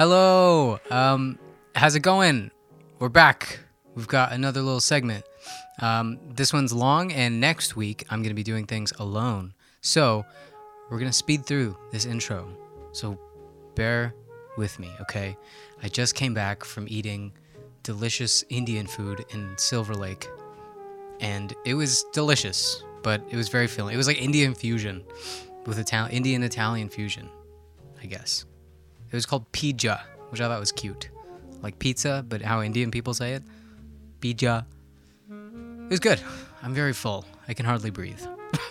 Hello. Um, how's it going? We're back. We've got another little segment. Um, this one's long, and next week I'm going to be doing things alone. So we're going to speed through this intro. So bear with me, okay? I just came back from eating delicious Indian food in Silver Lake, and it was delicious, but it was very filling. It was like Indian fusion with Italian, Indian Italian fusion, I guess. It was called pija, which I thought was cute, like pizza, but how Indian people say it, pija. It was good. I'm very full. I can hardly breathe.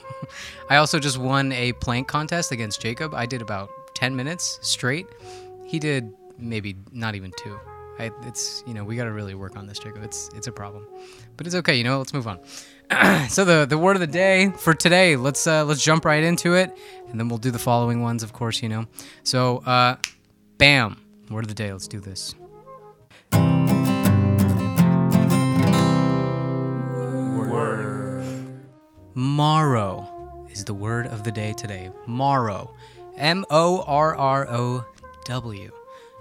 I also just won a plank contest against Jacob. I did about 10 minutes straight. He did maybe not even two. I, it's you know we got to really work on this, Jacob. It's it's a problem, but it's okay. You know, let's move on. so the the word of the day for today. Let's uh, let's jump right into it, and then we'll do the following ones, of course. You know. So uh, bam, word of the day. Let's do this. Morrow is the word of the day today. Morrow. M O R R O W.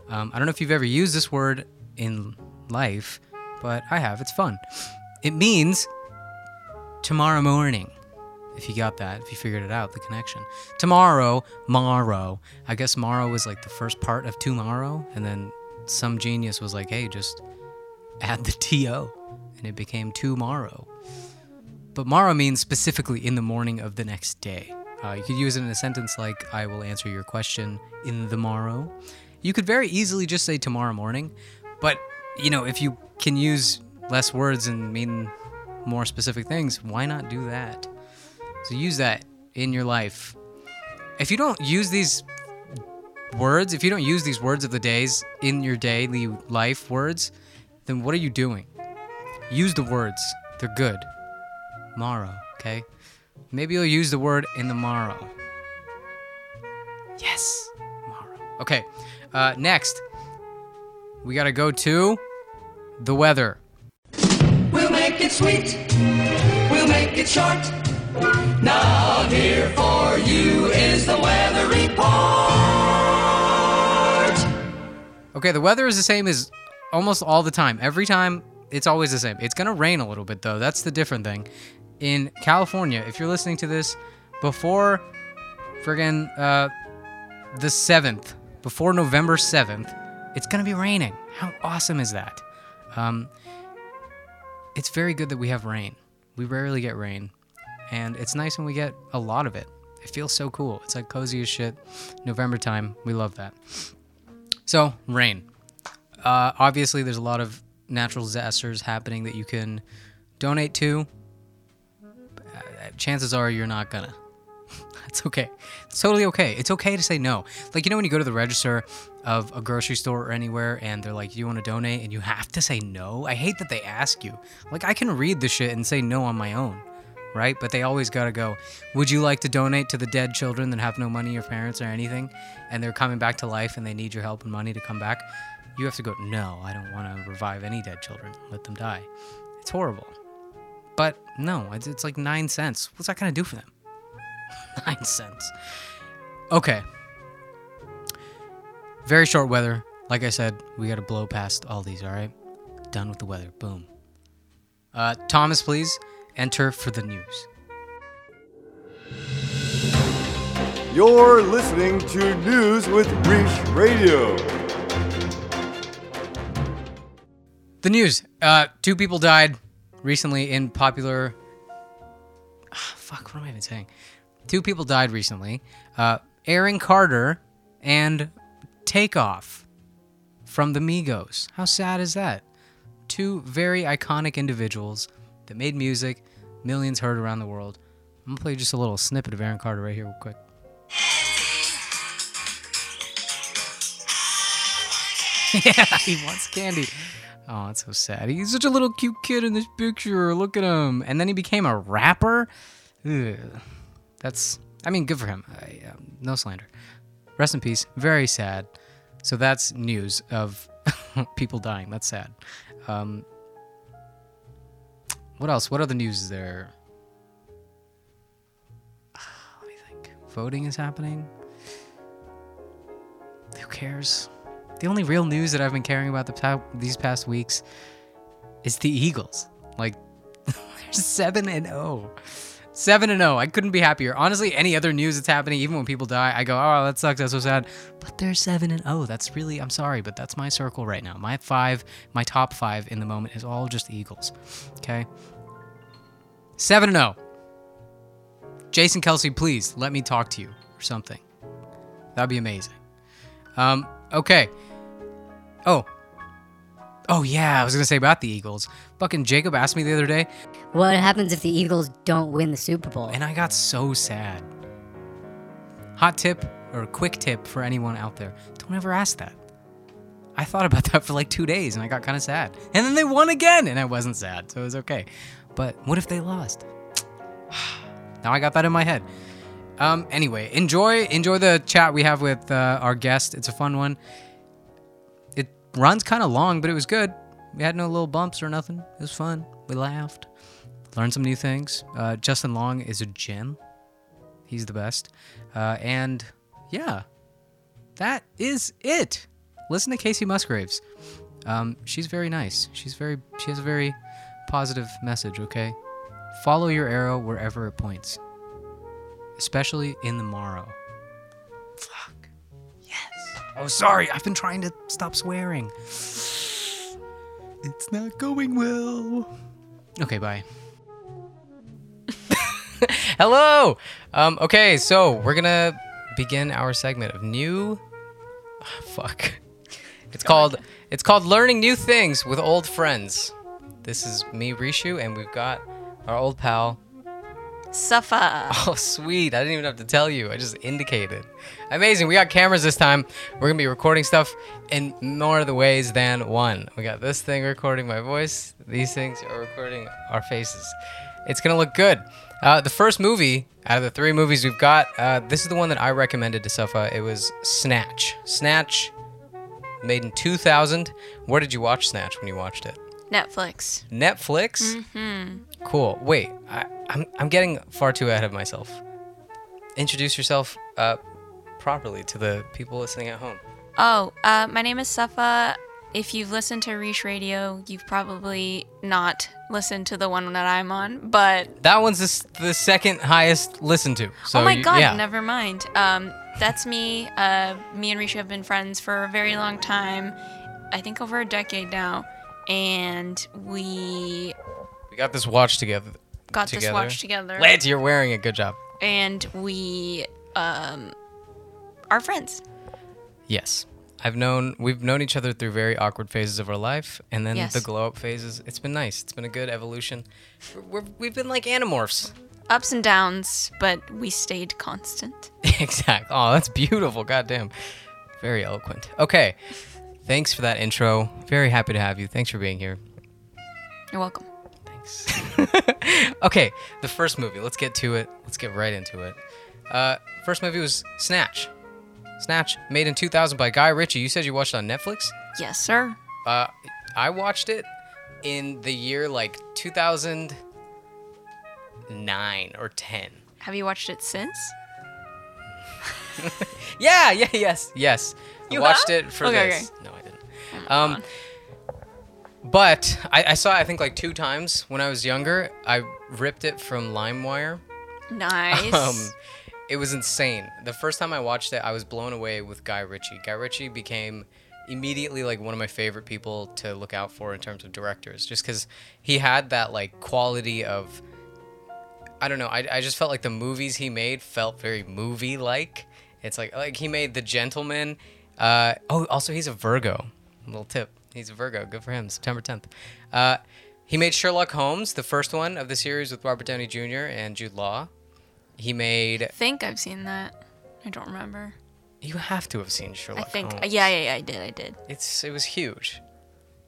Um, I don't know if you've ever used this word in life, but I have. It's fun. It means tomorrow morning. If you got that, if you figured it out, the connection. Tomorrow, morrow. I guess morrow was like the first part of tomorrow, and then some genius was like, hey, just add the TO, and it became tomorrow. But morrow means specifically in the morning of the next day. Uh, you could use it in a sentence like, I will answer your question in the morrow. You could very easily just say tomorrow morning, but you know, if you can use less words and mean more specific things, why not do that? So use that in your life. If you don't use these words, if you don't use these words of the days in your daily life words, then what are you doing? Use the words. They're good. Morrow, okay? Maybe you'll use the word in the morrow. Yes, morrow. Okay, uh, next, we gotta go to the weather. We'll make it sweet. We'll make it short. Now here for you is the weather report. Okay, the weather is the same as almost all the time. Every time, it's always the same. It's gonna rain a little bit though. That's the different thing. In California, if you're listening to this before friggin' uh, the 7th, before November 7th, it's gonna be raining. How awesome is that? Um, it's very good that we have rain. We rarely get rain, and it's nice when we get a lot of it. It feels so cool. It's like cozy as shit. November time, we love that. So, rain. Uh, obviously, there's a lot of natural disasters happening that you can donate to. Uh, chances are you're not gonna. That's okay. It's totally okay. It's okay to say no. Like, you know, when you go to the register of a grocery store or anywhere and they're like, Do you want to donate? And you have to say no. I hate that they ask you. Like, I can read the shit and say no on my own, right? But they always gotta go, Would you like to donate to the dead children that have no money or parents or anything? And they're coming back to life and they need your help and money to come back? You have to go, No, I don't want to revive any dead children. Let them die. It's horrible. But no, it's, it's like nine cents. What's that gonna do for them? Nine cents. Okay. Very short weather. Like I said, we gotta blow past all these, alright? Done with the weather. Boom. Uh, Thomas, please enter for the news. You're listening to News with Reach Radio. The news. Uh, two people died recently in popular. Ah, fuck, what am I even saying? Two people died recently. Uh, Aaron Carter and Takeoff from the Migos. How sad is that? Two very iconic individuals that made music, millions heard around the world. I'm gonna play just a little snippet of Aaron Carter right here, real quick. yeah, he wants candy. Oh, it's so sad. He's such a little cute kid in this picture. Look at him. And then he became a rapper. Ugh. That's, I mean, good for him. I, um, no slander. Rest in peace. Very sad. So that's news of people dying. That's sad. Um, what else? What other news is there? Let me think. Voting is happening. Who cares? the only real news that I've been caring about the pa- these past weeks is the Eagles. Like they're seven and zero. Seven and zero. I couldn't be happier. Honestly, any other news that's happening, even when people die, I go, "Oh, that sucks. That's so sad." But they're seven and zero. That's really. I'm sorry, but that's my circle right now. My five, my top five in the moment is all just Eagles. Okay. Seven and zero. Jason Kelce, please let me talk to you or something. That'd be amazing. Um. Okay. Oh. Oh yeah, I was gonna say about the Eagles. Fucking Jacob asked me the other day, What happens if the Eagles don't win the Super Bowl? and I got so sad. Hot tip or quick tip for anyone out there: don't ever ask that. I thought about that for like two days, and I got kind of sad. And then they won again, and I wasn't sad, so it was okay. But what if they lost? now I got that in my head. Um. Anyway, enjoy enjoy the chat we have with uh, our guest. It's a fun one. It runs kind of long, but it was good. We had no little bumps or nothing. It was fun. We laughed, learned some new things. Uh, Justin Long is a gem. He's the best. Uh, and yeah, that is it. Listen to Kacey Musgraves. Um, she's very nice. She's very. She has a very positive message. Okay, follow your arrow wherever it points, especially in the morrow. Fuck. Yes. Oh, sorry. I've been trying to stop swearing. It's not going well. Okay, bye. Hello. Um, okay, so we're gonna begin our segment of new. fuck. It's called it's called learning new things with old friends. This is me, Rishu, and we've got our old pal. Safa. Oh, sweet! I didn't even have to tell you. I just indicated. Amazing. We got cameras this time. We're gonna be recording stuff in more of the ways than one. We got this thing recording my voice. These things are recording our faces. It's gonna look good. Uh, the first movie out of the three movies we've got, uh, this is the one that I recommended to Safa. It was Snatch. Snatch, made in 2000. Where did you watch Snatch when you watched it? Netflix. Netflix. Mm-hmm. Cool. Wait, I, I'm I'm getting far too ahead of myself. Introduce yourself uh, properly to the people listening at home. Oh, uh, my name is Safa. If you've listened to Reach Radio, you've probably not listened to the one that I'm on, but That one's the, the second highest listened to. So oh my you- god, yeah. never mind. Um, that's me. Uh, me and Risha have been friends for a very long time. I think over a decade now, and we We got this watch together. got this watch together, Lance, you're wearing it. Good job. and we um are friends. Yes. I've known we've known each other through very awkward phases of our life, and then Yes. the glow up phases. It's been nice. It's been a good evolution. We're, we've been like animorphs. Ups and downs, but we stayed constant. exact. Oh, that's beautiful. Goddamn. Very eloquent. Okay. Thanks for that intro. Very happy to have you. Thanks for being here. You're welcome. Thanks. okay, the first movie. Let's get to it. Let's get right into it. Uh, first movie was Snatch. Snatch, made in 2000 by Guy Ritchie. You said you watched it on Netflix? Yes, sir. Uh, I watched it in the year like 2009 or 10. Have you watched it since? Yeah, yeah, yes, yes. You I watched have? it for Okay, this. No, I didn't. Um, but I, I saw it, I think like two times when I was younger. I ripped it from LimeWire. Nice. Um, it was insane. The first time I watched it, I was blown away with Guy Ritchie. Guy Ritchie became immediately like one of my favorite people to look out for in terms of directors, just because he had that like quality of. I don't know. I, I just felt like the movies he made felt very movie like. It's like like he made The Gentleman. Uh, oh, also he's a Virgo. little tip. He's a Virgo. Good for him. September 10th. Uh, he made Sherlock Holmes, the first one of the series with Robert Downey Jr. and Jude Law. He made. I think I've seen that. I don't remember. You have to have seen Sherlock I think. Holmes. Yeah, yeah, yeah. I did. I did. It's it was huge.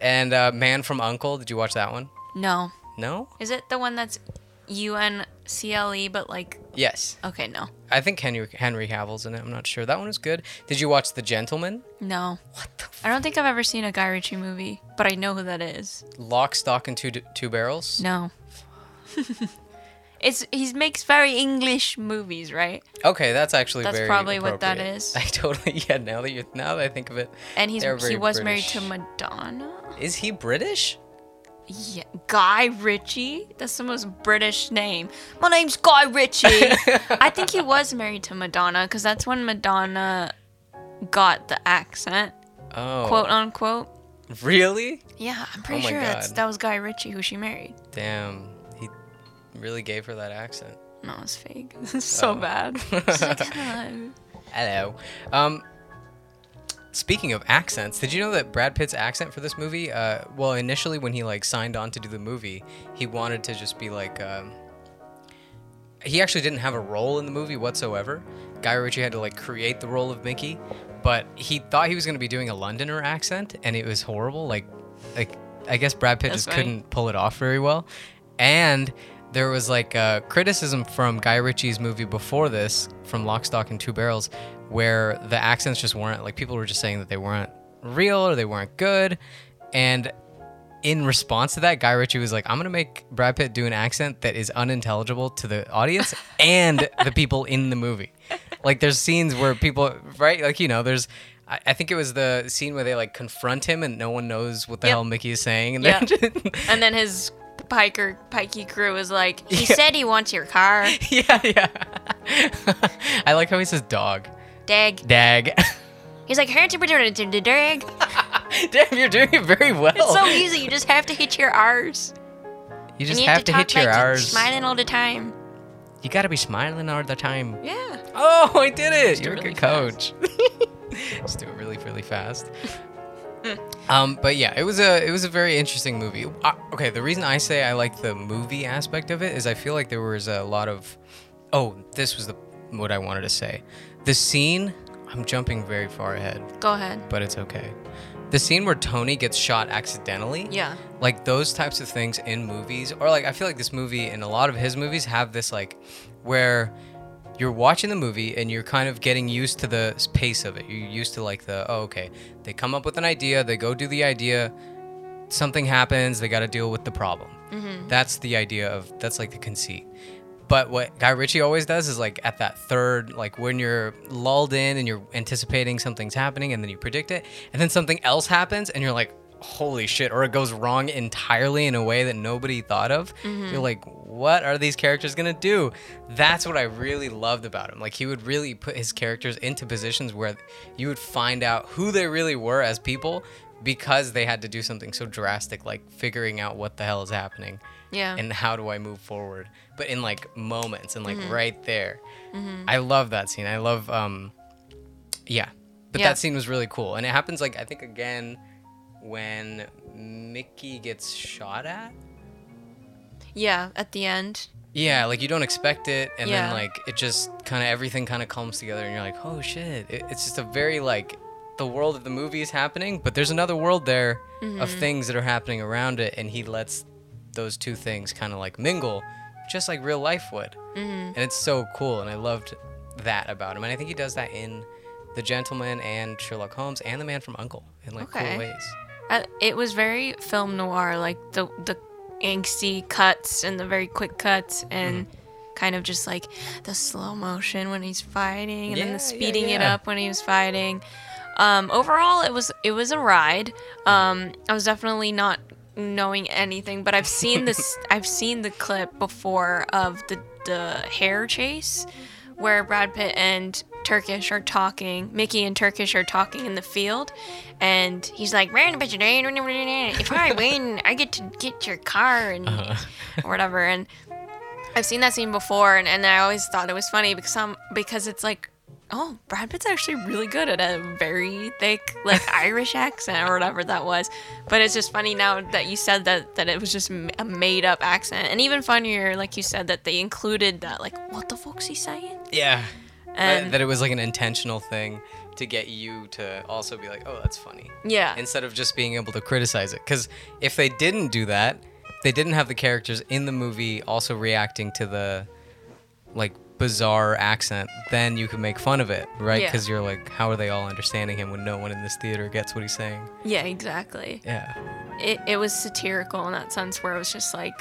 And uh, Man from Uncle. Did you watch that one? No. No. Is it the one that's U N C L E, but like? Yes. Okay, no. I think Henry Henry Cavill's in it. I'm not sure. That one was good. Did you watch The Gentleman? No. What the f- I don't think I've ever seen a Guy Ritchie movie, but I know who that is. Lock, Stock, and Two Two Barrels? No. It's he makes very English movies, right? Okay, that's actually That's probably what that is. I totally yeah. Now that you now that I think of it, And he's he was married to Madonna. Is he British? Yeah, Guy Ritchie. That's the most British name. My name's Guy Ritchie. I think he was married to Madonna because that's when Madonna got the accent, Oh, quote unquote. really? Yeah, I'm oh pretty Oh sure that's, that was Guy Ritchie who she married. Damn, really gave her that accent. No, it's fake. It's so Oh. bad. She's like, "Hello." Hello. Um, speaking of accents, did you know that Brad Pitt's accent for this movie? Uh, well, initially when he like signed on to do the movie, he wanted to just be like. Um, he actually didn't have a role in the movie whatsoever. Guy Ritchie had to like create the role of Mickey, but he thought he was going to be doing a Londoner accent, and it was horrible. Like, like I guess Brad Pitt That's just funny. couldn't pull it off very well, and there was like uh, criticism from Guy Ritchie's movie before this, from Lock, Stock, and Two Barrels, where the accents just weren't like people were just saying that they weren't real or they weren't good, and in response to that, Guy Ritchie was like, "I'm gonna make Brad Pitt do an accent that is unintelligible to the audience and the people in the movie." Like, there's scenes where people, right? Like, you know, there's. I I think it was the scene where they like confront him and no one knows what the Yep. hell Mickey is saying, and Yeah. then And then his piker pikey crew is like, he Yeah. said he wants your car. yeah, yeah. I like how he says dog, Dag. dag. He's like, how'd you be doing it to the dag? Damn, you're doing it very well. It's so easy. You just have to hit your R's. You just you have to, talk hit your R's. Smiling all the time. You gotta be smiling all the time. Yeah. Oh, I did it! do You're a really good coach. Just do it really, really fast. Um, but yeah, it was a it was a very interesting movie. Uh, okay, the reason I say I like the movie aspect of it is I feel like there was a lot of. Oh, this was the what I wanted to say. The scene. I'm jumping very far ahead, Go ahead. but it's okay. The scene where Tony gets shot accidentally Yeah. like those types of things in movies or like i feel like this movie and a lot of his movies have this like where you're watching the movie and you're kind of getting used to the pace of it. You're used to like the oh okay they come up with an idea they go do the idea something happens they got to deal with the problem. Mm-hmm. That's the idea of that's like the conceit. But what Guy Ritchie always does is like at that third, like when you're lulled in and you're anticipating something's happening and then you predict it, and then something else happens and you're like, holy shit, or it goes wrong entirely in a way that nobody thought of. You're like, what are these characters gonna do? That's what I really loved about him. Like he would really put his characters into positions where you would find out who they really were as people because they had to do something so drastic like figuring out what the hell is happening Yeah. and how do I move forward? But in like moments and like Mm-hmm. right there. I love that scene. I love um yeah. But Yeah. that scene was really cool. And it happens like I think again when Mickey gets shot at. yeah. At the end. Yeah, like you don't expect it and Yeah. then like it just kind of everything kind of comes together and you're like, "Oh shit." It, it's just a very like the world of the movie is happening, but there's another world there Mm-hmm. of things that are happening around it and he lets those two things kind of like mingle just like real life would. Mm-hmm. And it's so cool and I loved that about him. And I think he does that in The Gentleman and Sherlock Holmes and The Man from Uncle in like Okay. cool ways. Uh, it was very film noir, like the the angsty cuts and the very quick cuts and Mm-hmm. kind of just like the slow motion when he's fighting and then Yeah, yeah, the speeding it yeah. up when he was fighting. Um, overall, it was it was a ride. Um, I was definitely not knowing anything, but I've seen this. I've seen the clip before of the the hare chase, where Brad Pitt and Turkish are talking. Mickey and Turkish are talking in the field, and he's like, "Man, if I win, I get to get your car and or uh-huh. whatever." And I've seen that scene before, and, and I always thought it was funny because some because it's like, oh, Brad Pitt's actually really good at a very thick like Irish accent or whatever that was. But it's just funny now that you said that that it was just a made up accent, and even funnier, like you said that they included that like, what the fuck's he saying? Yeah. That- And that it was like an intentional thing to get you to also be like, "Oh, that's funny." yeah, instead of just being able to criticize it. Because if they didn't do that, they didn't have the characters in the movie also reacting to the like bizarre accent, then you could make fun of it, right? Yeah. Because you're like, how are they all understanding him when no one in this theater gets what he's saying? yeah, exactly. Yeah. It it was satirical in that sense where it was just like.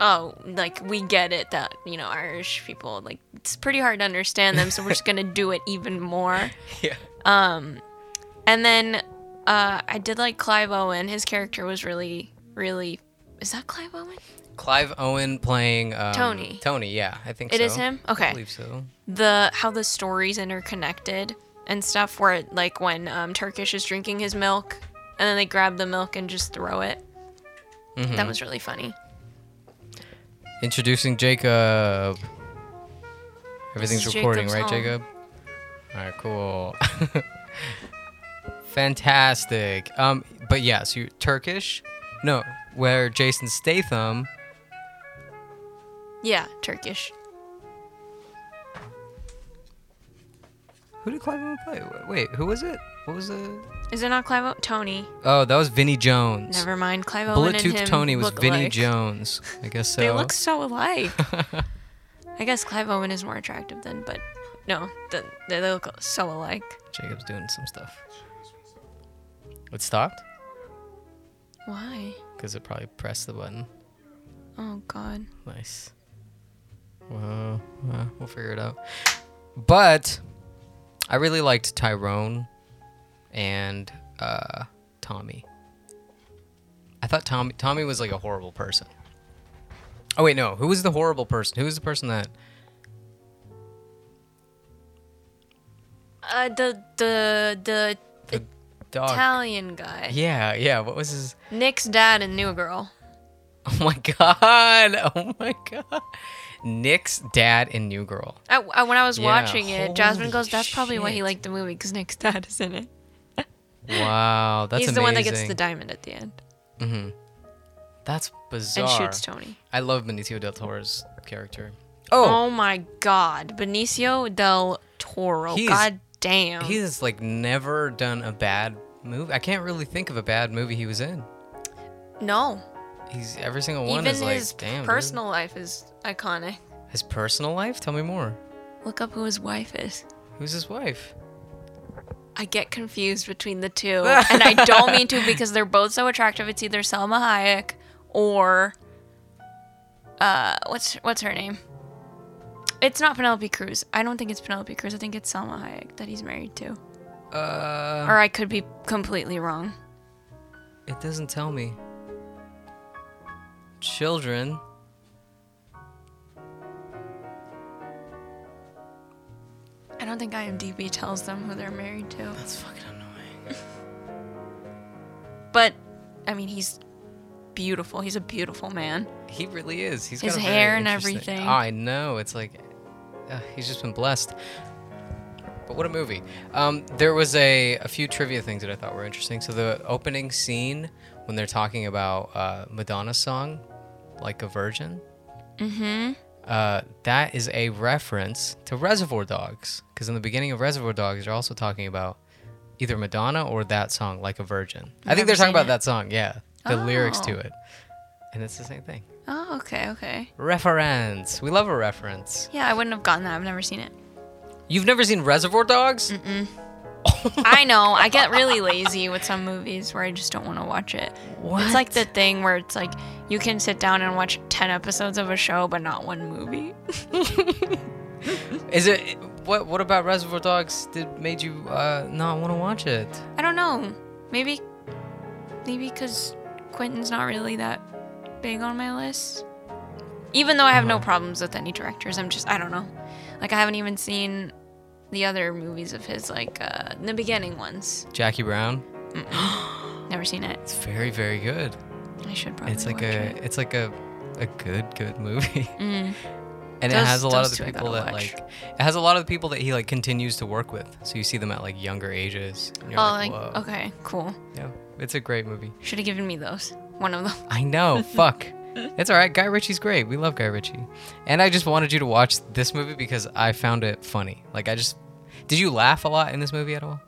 Oh, like we get it that you know Irish people like it's pretty hard to understand them, so we're just gonna do it even more. Yeah. Um And then uh, I did like Clive Owen. His character was really, really. Is that Clive Owen? Clive Owen playing um, Tony. Tony, yeah, I think It so. is him? Okay. I believe so. The how the stories interconnected and stuff. Where like when um, Turkish is drinking his milk, and then they grab the milk and just throw it. Mm-hmm. That was really funny. Introducing Jacob. Everything's recording, right, home. Jacob? All right, cool. Fantastic. Um, but yeah, so you're Turkish? No, where Jason Statham. Yeah, Turkish. Who did Clive Owen play? Wait, who was it? What was the? Is it not Clive Owen? Tony. Oh, that was Vinnie Jones. Never mind. Clive Owen Bullet and Tooth him Tony was Vinnie alike. Jones. I guess so. They look so alike. I guess Clive Owen is more attractive than, but no, the, they look so alike. Jacob's doing some stuff. It stopped Why? because it probably pressed the button. Oh God. Nice. Well, well, we'll figure it out. But I really liked Tyrone and uh, Tommy. I thought Tommy Tommy was like a horrible person. Oh wait, no. Who was the horrible person? Who was the person that? Uh, the the the The dog. Italian guy. Yeah, yeah. What was his? Nick's dad in New Girl. Oh my god! Oh my god! Nick's dad in New Girl. I, I, when I was Yeah, watching it, Jasmine goes, "That's probably why he liked the movie because Nick's dad is in it. Wow, that's amazing. He's amazing. the one that gets the diamond at the end hmm That's bizarre. and shoots Tony. I love Benicio del Toro's character. Oh, my God, Benicio del Toro. He's- God damn. He's like never done a bad movie. I can't really think of a bad movie he was in. no, He's every single one even is like his damn. dude." personal life is iconic. His personal life? Tell me more. Look up who his wife is. Who's his wife? I get confused between the two, and I don't mean to because they're both so attractive. It's either Selma Hayek or uh, what's what's her name? It's not Penelope Cruz. I don't think it's Penelope Cruz. I think it's Selma Hayek that he's married to. Uh, Or I could be completely wrong. it doesn't tell me. Children. I don't think IMDb tells them who they're married to. That's fucking annoying. But I mean, he's beautiful. He's a beautiful man. He really is. He's His got a hair and everything. I know. It's like uh, he's just been blessed. But what a movie! Um, there was a, a few trivia things that I thought were interesting. So the opening scene when they're talking about uh, Madonna's song, "Like a Virgin," mm-hmm. Uh, that is a reference to Reservoir Dogs. Because in the beginning of Reservoir Dogs, they're also talking about either Madonna or that song, "Like a Virgin." I think they're talking about it. that song. Yeah, the lyrics to Oh. it, and it's the same thing. Oh, okay, okay. Reference. We love a reference. Yeah, I wouldn't have gotten that. I've never seen it. You've never seen Reservoir Dogs? I know. I get really lazy with some movies where I just don't want to watch it. It's like the thing where it's like you can sit down and watch 10 episodes of a show but not one movie. Is it what? What about Reservoir Dogs did made you uh, not want to watch it? I don't know. Maybe maybe cuz Quentin's not really that big on my list. Even though I have no problems with any directors, I'm just I don't know. Like I haven't even seen the other movies of his like uh the beginning ones. Jackie Brown. Never seen it. It's very very good. I should probably It's like a it. it's like a a good good movie. Mm. And it has a lot of the people that watch. like it has a lot of the people that he like continues to work with. So you see them at like younger ages. And you're Oh, like, like okay, cool. Yeah, it's a great movie. Should have given me those. One of them. I know. Fuck. It's all right. Guy Ritchie's great. We love Guy Ritchie. And I just wanted you to watch this movie because I found it funny. Like I just Did you laugh a lot in this movie at all?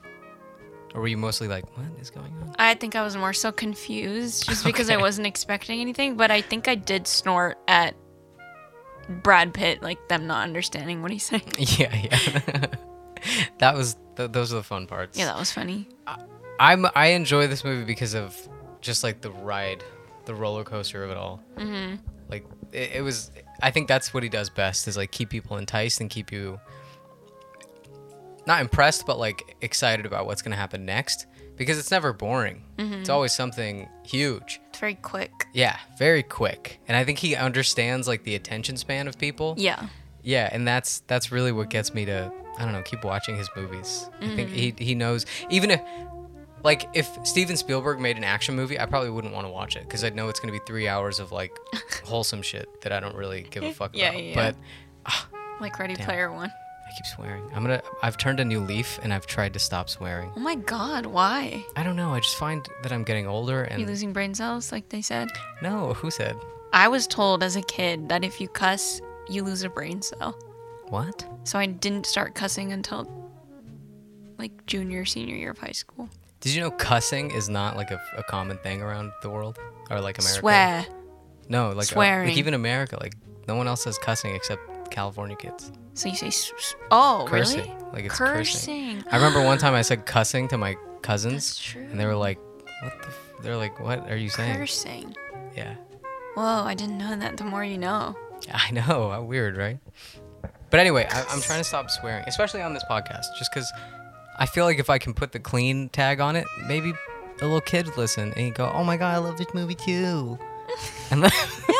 Or were you mostly like, what is going on? I think I was more so confused just because I wasn't expecting anything, but I think I did snort at Brad Pitt, like them not understanding what he's saying. Yeah, yeah. that was th- those are the fun parts. Yeah, that was funny. I'm I enjoy this movie because of just like the ride, the roller coaster of it all. Mm-hmm. Like it, it was. I think that's what he does best is like keep people enticed and keep you not impressed, but like excited about what's gonna happen next because it's never boring. It's always something huge. It's very quick. Yeah, very quick. And I think he understands like the attention span of people. Yeah. Yeah, and that's that's really what gets me to I don't know, keep watching his movies. I think he he knows even if like if Steven Spielberg made an action movie, I probably wouldn't want to watch it because I'd know it's gonna be three hours of like wholesome shit that I don't really give a fuck Yeah, about. yeah, But ah, Like Ready Damn. Player One. I keep swearing. I'm gonna I've turned a new leaf and I've tried to stop swearing. Oh my god, why? I don't know. I just find that I'm getting older and. You and losing brain cells, like they said? no, who said I was told as a kid that if you cuss, you lose a brain cell. what? So I didn't start cussing until like junior, senior year of high school. Did you know cussing is not like a, a common thing around the world or like America? Swear. No, like, uh, Swearing. like even America, like no one else says cussing except California kids. So you say, s- s- oh, Cursing, really? like it's cursing. cursing. I remember one time I said cussing to my cousins, That's true. and they were like, "What the?" F-? They're like, "What are you saying?" Cursing. Yeah, Whoa, I didn't know that. The more you know. I know. How weird, right? But anyway, I, I'm trying to stop swearing, especially on this podcast, just because I feel like if I can put the clean tag on it, maybe a little kid would listen and he'd go, "Oh my god, I love this movie too." And then,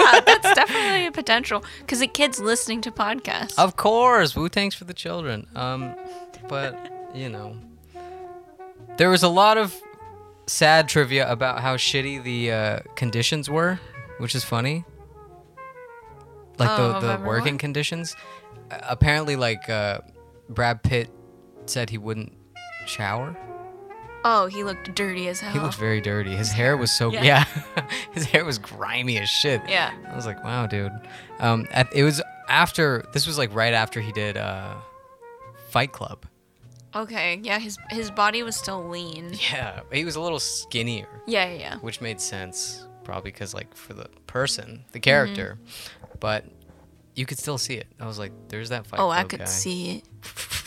Yeah, that's definitely a potential. Because the kids listening to podcasts. of course, Wu Tang's for the children. Um, but you know, there was a lot of sad trivia about how shitty the uh, conditions were, which is funny. Like Oh, the the working conditions. Uh, apparently, like uh, Brad Pitt said he wouldn't shower. Oh, he looked dirty as hell. He looked very dirty. His hair was so Yeah. yeah, his hair was grimy as shit. Yeah. I was like, wow, dude. Um, at, it was after this was like right after he did uh, Fight Club. Okay, yeah, his his body was still lean. Yeah, he was a little skinnier, Yeah, yeah, yeah. which made sense probably because like for the person, the character, Mm-hmm. but you could still see it. I was like, there's that Fight Oh, Club I could guy. see it.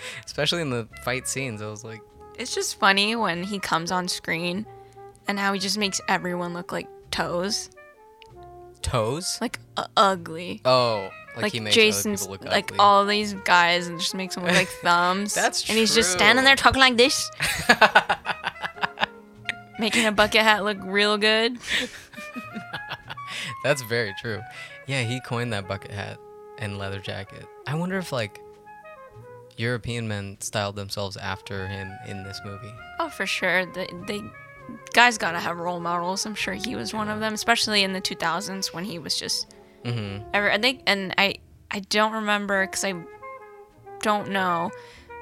especially in the fight scenes. I was like, It's just funny when he comes on screen and how he just makes everyone look like toes. toes. Like uh, ugly. Oh, like, Like, he makes Jason's look like ugly. all these guys and just makes them look like thumbs. That's true. And he's just standing there talking like this. Making a bucket hat look real good. That's very true. Yeah, he coined that bucket hat and leather jacket. I wonder if like European men styled themselves after him in this movie. Oh, for sure. The, they guys gotta have role models. I'm sure he was one of them, especially in the 2000s when he was just. Mm-hmm. Ever, I think, and I I don't remember because I don't know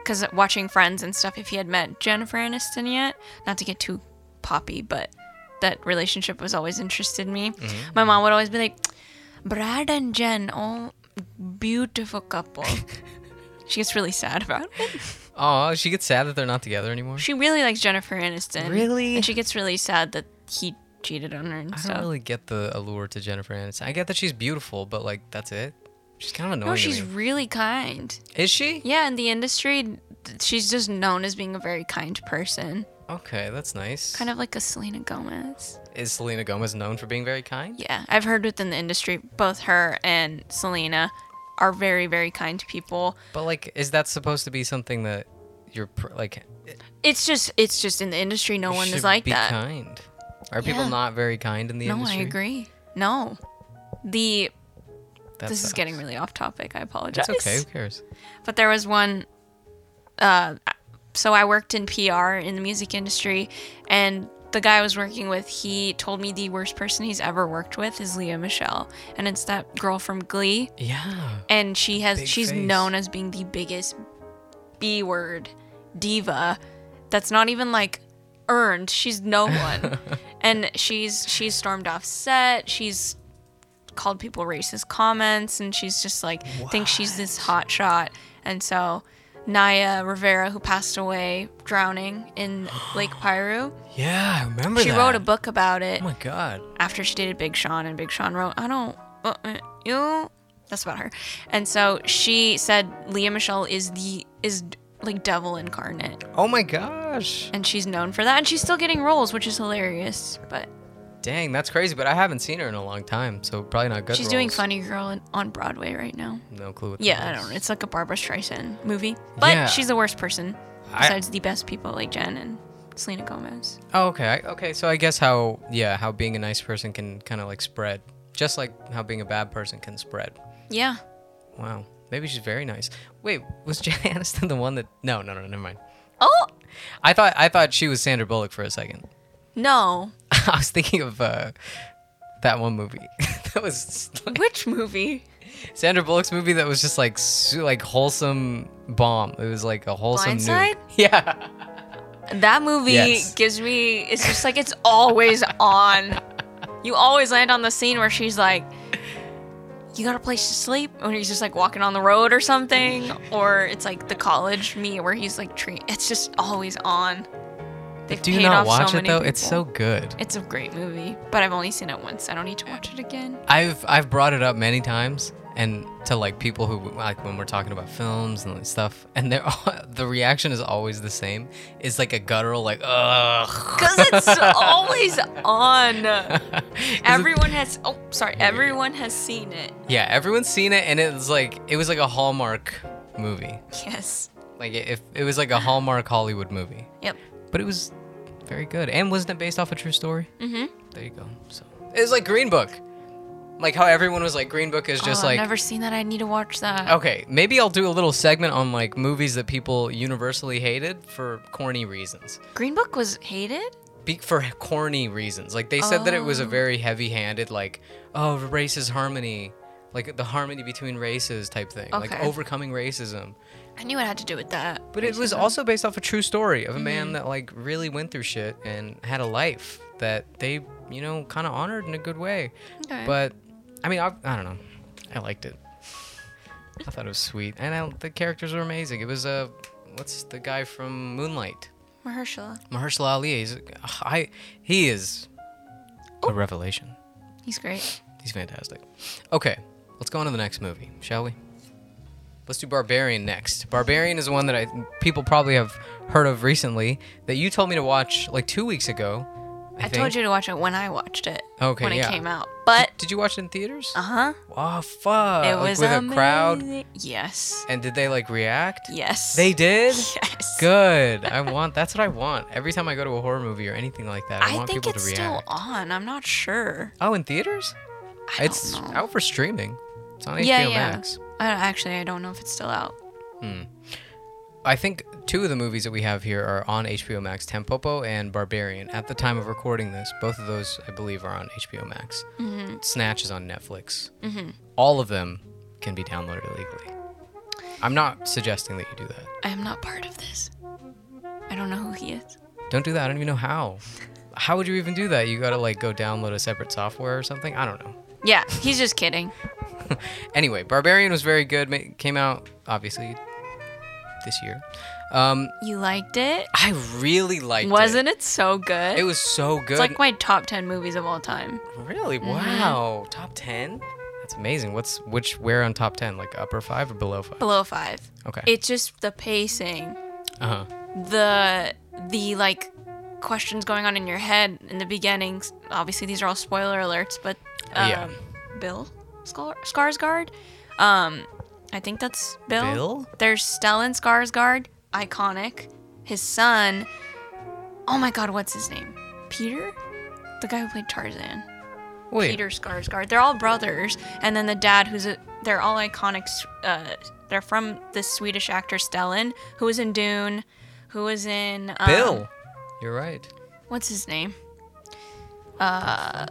because watching Friends and stuff if he had met Jennifer Aniston yet. Not to get too poppy, but that relationship was always interested in me. My mom would always be like, Brad and Jen, oh, beautiful couple. she gets really sad about it. Oh, she gets sad that they're not together anymore. She really likes Jennifer Aniston. Really? And she gets really sad that he cheated on her and I stuff. don't really get the allure to Jennifer Aniston. I get that she's beautiful, but like that's it. She's kind of annoying. no, to she's me. really kind. Is she? Yeah, in the industry, she's just known as being a very kind person. Okay, that's nice. Kind of like a Selena Gomez. Is Selena Gomez known for being very kind? Yeah, I've heard within the industry, both her and Selena are very, very kind people. But like, is that supposed to be something that you're pr- like? It's just, it's just in the industry, no one is like be that. kind. Are people not very kind in the No, industry? No, I agree. No. The, That this is getting really off topic. I apologize. It's okay. Who cares? But there was one. Uh, so I worked in PR in the music industry, and the guy I was working with, he told me the worst person he's ever worked with is Lea Michele, and it's that girl from Glee, Yeah. and she has Big she's face. known as being the biggest B word diva. That's not even like earned. She's no one, and she's she's stormed off set. She's called people racist comments and she's just like thinks she's this hot shot and so Naya Rivera who passed away drowning in Lake Piru Yeah, I remember she that. wrote a book about it Oh my god. after she dated Big Sean and Big Sean wrote I don't uh, uh, you that's about her and so she said Lea Michele is the is like devil incarnate Oh my gosh. and she's known for that and she's still getting roles which is hilarious but Dang, that's crazy. But I haven't seen her in a long time, so probably not good. She's doing. Funny Girl in, on Broadway right now. No clue. What Yeah, I don't know. It's like a Barbra Streisand movie, but Yeah. she's the worst person I- besides the best people like Jen and Selena Gomez. Oh, okay. Okay, so I guess how yeah, how being a nice person can kind of like spread, just like how being a bad person can spread. Yeah. Wow. Maybe she's very nice. Wait, was Jen Aniston the one that? No, no, no, never mind. Oh I thought I thought she was Sandra Bullock for a second. no! I was thinking of uh, that one movie. that was like, Which movie? Sandra Bullock's movie that was just like su- like wholesome bomb. It was like a wholesome. Blindside? Yeah. That movie Yes. gives me. It's just like it's always on. You always land on the scene where she's like, "You got a place to sleep," or he's just like walking on the road or something, or it's like the college me where he's like treat. It's just always on. They've Do you not watch so it though? It's so good. It's a great movie, but I've only seen it once. I don't need to watch it again. I've I've brought it up many times and to like people who like when we're talking about films and like stuff and they're the reaction is always the same. It's like a guttural like ugh. Cause it's always on. Everyone has. Oh, sorry. Everyone has seen it. Yeah, everyone's seen it and it's like it was like a Hallmark movie. Yes. Like if it was like a Hallmark Hollywood movie. Yep. But it was very good. And wasn't it based off a true story? Mhm. There you go. So it was like Green Book. Like how everyone was like Green Book is just oh, like I've never seen that. I need to watch that. Okay, maybe I'll do a little segment on like movies that people universally hated for corny reasons. Green Book was hated. Be- for corny reasons. Like they said that it was a Oh. very heavy-handed like oh, races harmony, like the harmony between races type thing, like overcoming racism. I knew it had to do with that. But it was also based off a true story of a Mm-hmm. man that like really went through shit and had a life that they, you know, kind of honored in a good way. Okay. But I mean, I, I don't know. I liked it. I thought it was sweet, and I, the characters were amazing. It was uh, what's the guy from Moonlight? Mahershala. Mahershala Ali. He's, I, he is Oh. a revelation. He's great. He's fantastic. Okay, let's go on to the next movie, shall we? Let's do Barbarian next. Barbarian is one that I people probably have heard of recently that you told me to watch like two weeks ago. I, I, told you to watch it when I watched it. Okay, When it came out. But Did you watch it in theaters? uh huh. Oh fuck! it Like, was with a crowd. Yes. And did they like react? Yes. They did. Yes. Good. I want. That's what I want. Every time I go to a horror movie or anything like that, I, I want think people it's to still react. on. I'm not sure. Oh, in theaters? I it's out for streaming. It's on HBO yeah, yeah. Max. I actually, I don't know if it's still out. I think two of the movies that we have here are on HBO Max, Tampopo and Barbarian. At the time of recording this, both of those, I believe, are on HBO Max. Mm-hmm. Snatch is on Netflix. All of them can be downloaded illegally. I'm not suggesting that you do that. I am not part of this. I don't know who he is. Don't do that. I don't even know how. How would you even do that? You gotta like go download a separate software or something. I don't know. Yeah, he's just kidding. Anyway, Barbarian was very good. Came out obviously this year. Um, You liked it? I really liked it. Wasn't it so good? it. Was so good. It's like my top 10 movies of all time. Really? Wow. Top 10? That's amazing. What's which where on top 10? Like upper 5 or below 5? Below 5. Okay. It's just the pacing, Uh-huh. the the like questions going on in your head in the beginning. Obviously these are all spoiler alerts, but um, Yeah. Bill Skar- Skarsgård, um I think that's Bill. Bill? There's Stellan Skarsgård, iconic. His son, oh my god, what's his name? Peter? The guy who played Tarzan. Wait. Peter Skarsgård. They're all brothers, and then the dad, who's a, they're all iconic. Uh, they're from this Swedish actor Stellan, who was in Dune, who was in um, Bill. You're right. What's his name? Uh,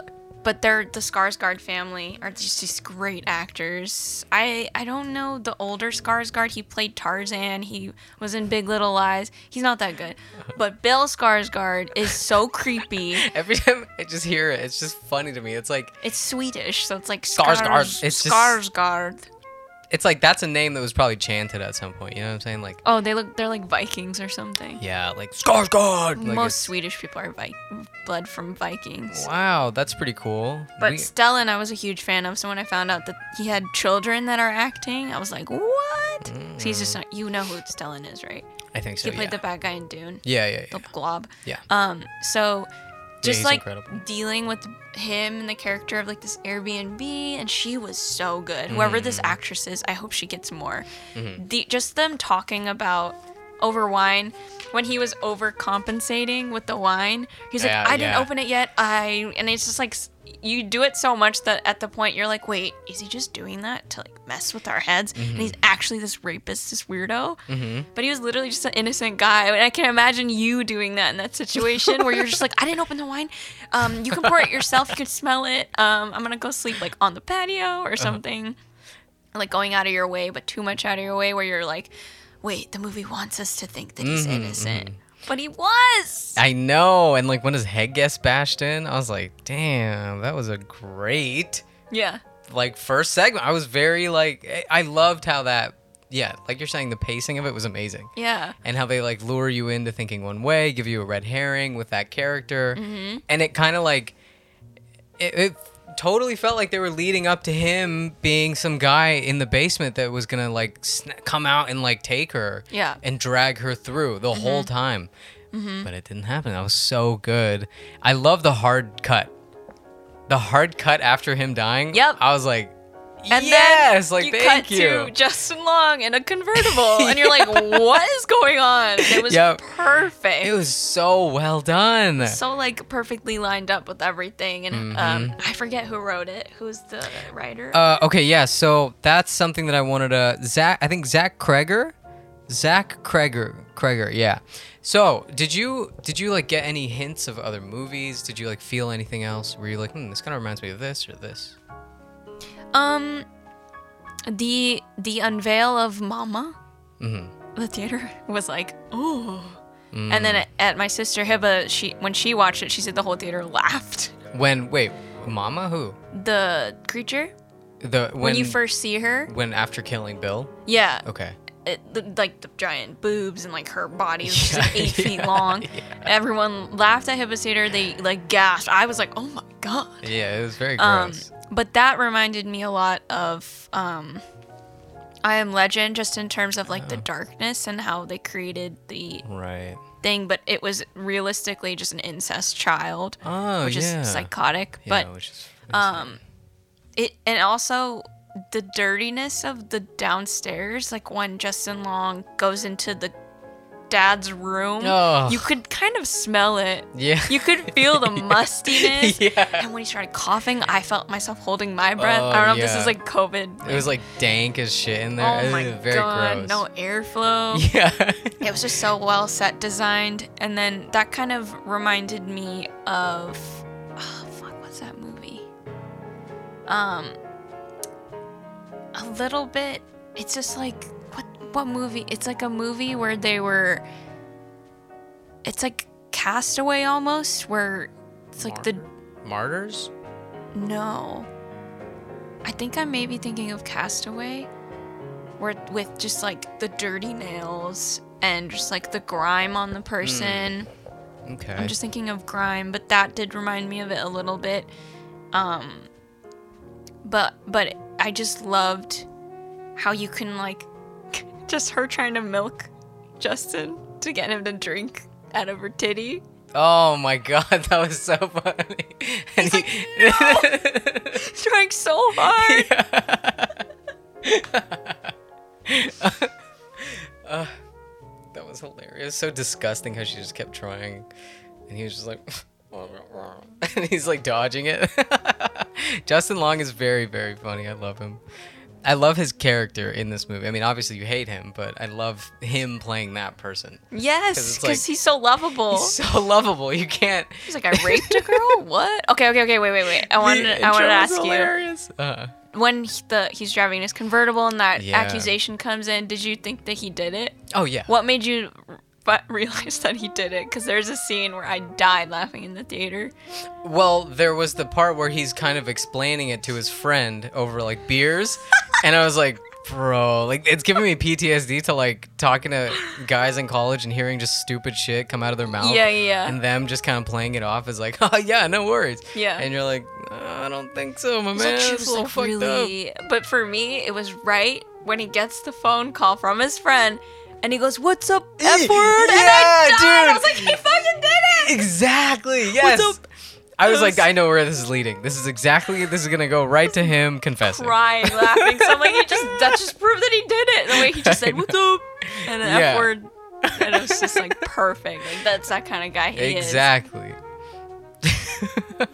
but they're the Skarsgård family are just these great actors. I I don't know the older Skarsgård. He played Tarzan. He was in Big Little Lies. He's not that good, but Bill Skarsgård is so creepy. Every time I just hear it, it's just funny to me. It's like It's Swedish, so it's like Skarsgård. Skars- It's just- Skarsgård. It's like that's a name that was probably chanted at some point. You know what I'm saying? Like Oh, they look they're like Vikings or something. yeah, like Skarsgård. Like Most it's- Swedish people are Vi- blood from Vikings. Wow, that's pretty cool. But We- Stellan, I was a huge fan of. So when I found out that he had children that are acting, I was like, what? So he's just not, you know who Stellan is, right? I think so. He played yeah. the bad guy in Dune, yeah, yeah, the glob. Yeah. Um, so just he's like incredible. dealing with him and the character of like this Airbnb, and she was so good. Whoever this Mm-hmm. actress is, I hope she gets more. The just them talking about over wine when he was overcompensating with the wine. He's like, Yeah, I didn't yeah. open it yet. I and it's just like you do it so much that at the point you're like, wait, is he just doing that to like mess with our heads? And Mm-hmm. he's actually this rapist, this weirdo. But he was literally just an innocent guy. And I can imagine you doing that in that situation where you're just like, I didn't open the wine. Um, you can pour it yourself. You can smell it. Um, I'm gonna go sleep like on the patio Uh-huh. or something. Like going out of your way, but too much out of your way, where you're like, wait, the movie wants us to think that he's Mm-hmm, innocent, but he was. I know, and like when his head gets bashed in, I was like, damn, that was a great Yeah. like first segment. I was very like, I- I loved how that, yeah, like you're saying, the pacing of it was amazing. Yeah. and how they like lure you into thinking one way, give you a red herring with that character, Mm-hmm. and it kind of like it, it totally felt like they were leading up to him being some guy in the basement that was gonna like sn- come out and like take her, Yeah. Mm-hmm. and drag her through the whole time. But it didn't happen. That was so good. I love the hard cut. The hard cut after him dying. Yep. I was like, And yes, then like you thank cut you. to Justin Long in a convertible, and you're like, "What is going on?" It was Yep. perfect. It was so well done. so like perfectly lined up with everything, and um, I forget who wrote it. Who's the writer? Mm-hmm. Uh, okay, yeah. So that's something that I wanted to. Zach, I think Zach Cregger, Zach Cregger, Cregger, yeah. So did you did you like get any hints of other movies? Did you like feel anything else? Were you like, hmm, this kind of reminds me of this or this? Um, the the unveil of Mama, Mm-hmm. the theater was like, oh. Mm. And then at, my sister Hiba, she when she watched it, she said the whole theater laughed. When wait, Mama who? The creature The when, when, you first see her, when after killing Bill. yeah, Okay. it, the, like the giant boobs and like her body was just like Yeah, eight feet long. yeah. Everyone laughed at Hipposator. They like gasped. I was like, oh my god. Yeah, it was very Um, gross. But that reminded me a lot of um, I Am Legend, just in terms of like the darkness and how they created the right. thing. But it was realistically just an incest child, Oh which yeah. is psychotic. Yeah, but which is um, it and also the dirtiness of the downstairs, like when Justin Long goes into the dad's room, Ugh. you could kind of smell it. Yeah. You could feel the mustiness. Yeah. And when he started coughing, I felt myself holding my breath. Oh, I don't know if this is like COVID. It was like dank as shit in there. oh my very god, gross. no airflow. Yeah. It was just so well set designed, and then that kind of reminded me of, oh, fuck, what's that movie? Um, a little bit. It's just like what movie? It's like a movie where they were. It's like Castaway almost, where it's like the Martyrs? no. I think I may be thinking of Castaway, where with just like the dirty nails and just like the grime on the person. Okay. I'm just thinking of grime, but that did remind me of it a little bit. Um, but but I just loved how you can like just her trying to milk Justin to get him to drink out of her titty. oh my god, that was so funny. And he, Trying so hard. Uh, that was hilarious. So disgusting how she just kept trying, and he was just like, and he's like dodging it. Justin Long is very very funny. I love him. I love his character in this movie. I mean, obviously you hate him, but I love him playing that person. Yes, because like- he's so lovable. He's so lovable. You can't. He's like, I raped a girl. what? Okay, okay, okay. Wait, wait, wait. I wanted, The I wanted to ask you hilarious. Uh, when he, the he's driving his convertible and that Yeah. accusation comes in. Did you think that he did it? oh yeah. What made you but realized that he did it? Because there's a scene where I died laughing in the theater. Well, there was the part where he's kind of explaining it to his friend over like beers, and I was like, bro, like it's giving me PTSD to like talking to guys in college and hearing just stupid shit come out of their mouth. Yeah, yeah, yeah. And them just kind of playing it off as like, oh yeah, no worries. Yeah. And you're like, "Uh, I don't think so, my man. like It's a little like fucked up. really, but for me, it was right when he gets the phone call from his friend, and he goes, "What's up, F word?" and I Yeah, died. I was like, "He fucking did it!" Exactly. Yes. up? I was like, I know where this is leading. This is exactly this is gonna go right to him confessing. crying, laughing. So I'm like, he just that just proved that he did it. The way he just said, "What's up?" and an Yeah. F word, and it was just like perfect. Like that's that kind of guy he is. Exactly.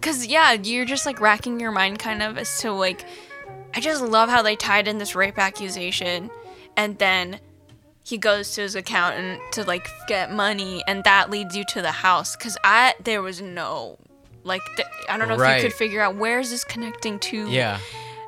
Cause yeah, you're just like racking your mind kind of as to like, I just love how they tied in this rape accusation, and then he goes to his accountant to like get money, and that leads you to the house. Cause I there was no. Like th- I don't know if you could figure out where is this connecting to Yeah.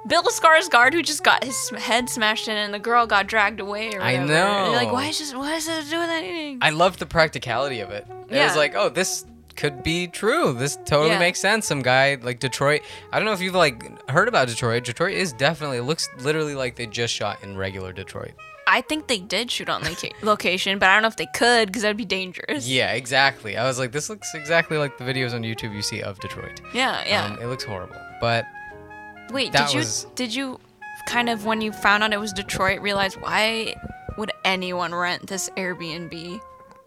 Bill Skarsgård who just got his head smashed in and the girl got dragged away or I whatever. And you're like, why is this? What does this do with anything? I love the practicality of it. It was like, oh, this could be true. This totally Yeah. makes sense. Some guy like Detroit. I don't know if you've like heard about Detroit. Detroit is definitely it looks literally like they just shot in regular Detroit. I think they did shoot on loca- location, but I don't know if they could because that'd be dangerous. Yeah, exactly. I was like, this looks exactly like the videos on YouTube you see of Detroit. Yeah, yeah. Um, it looks horrible, but Wait, did you was- did you kind of when you found out it was Detroit realize why would anyone rent this Airbnb?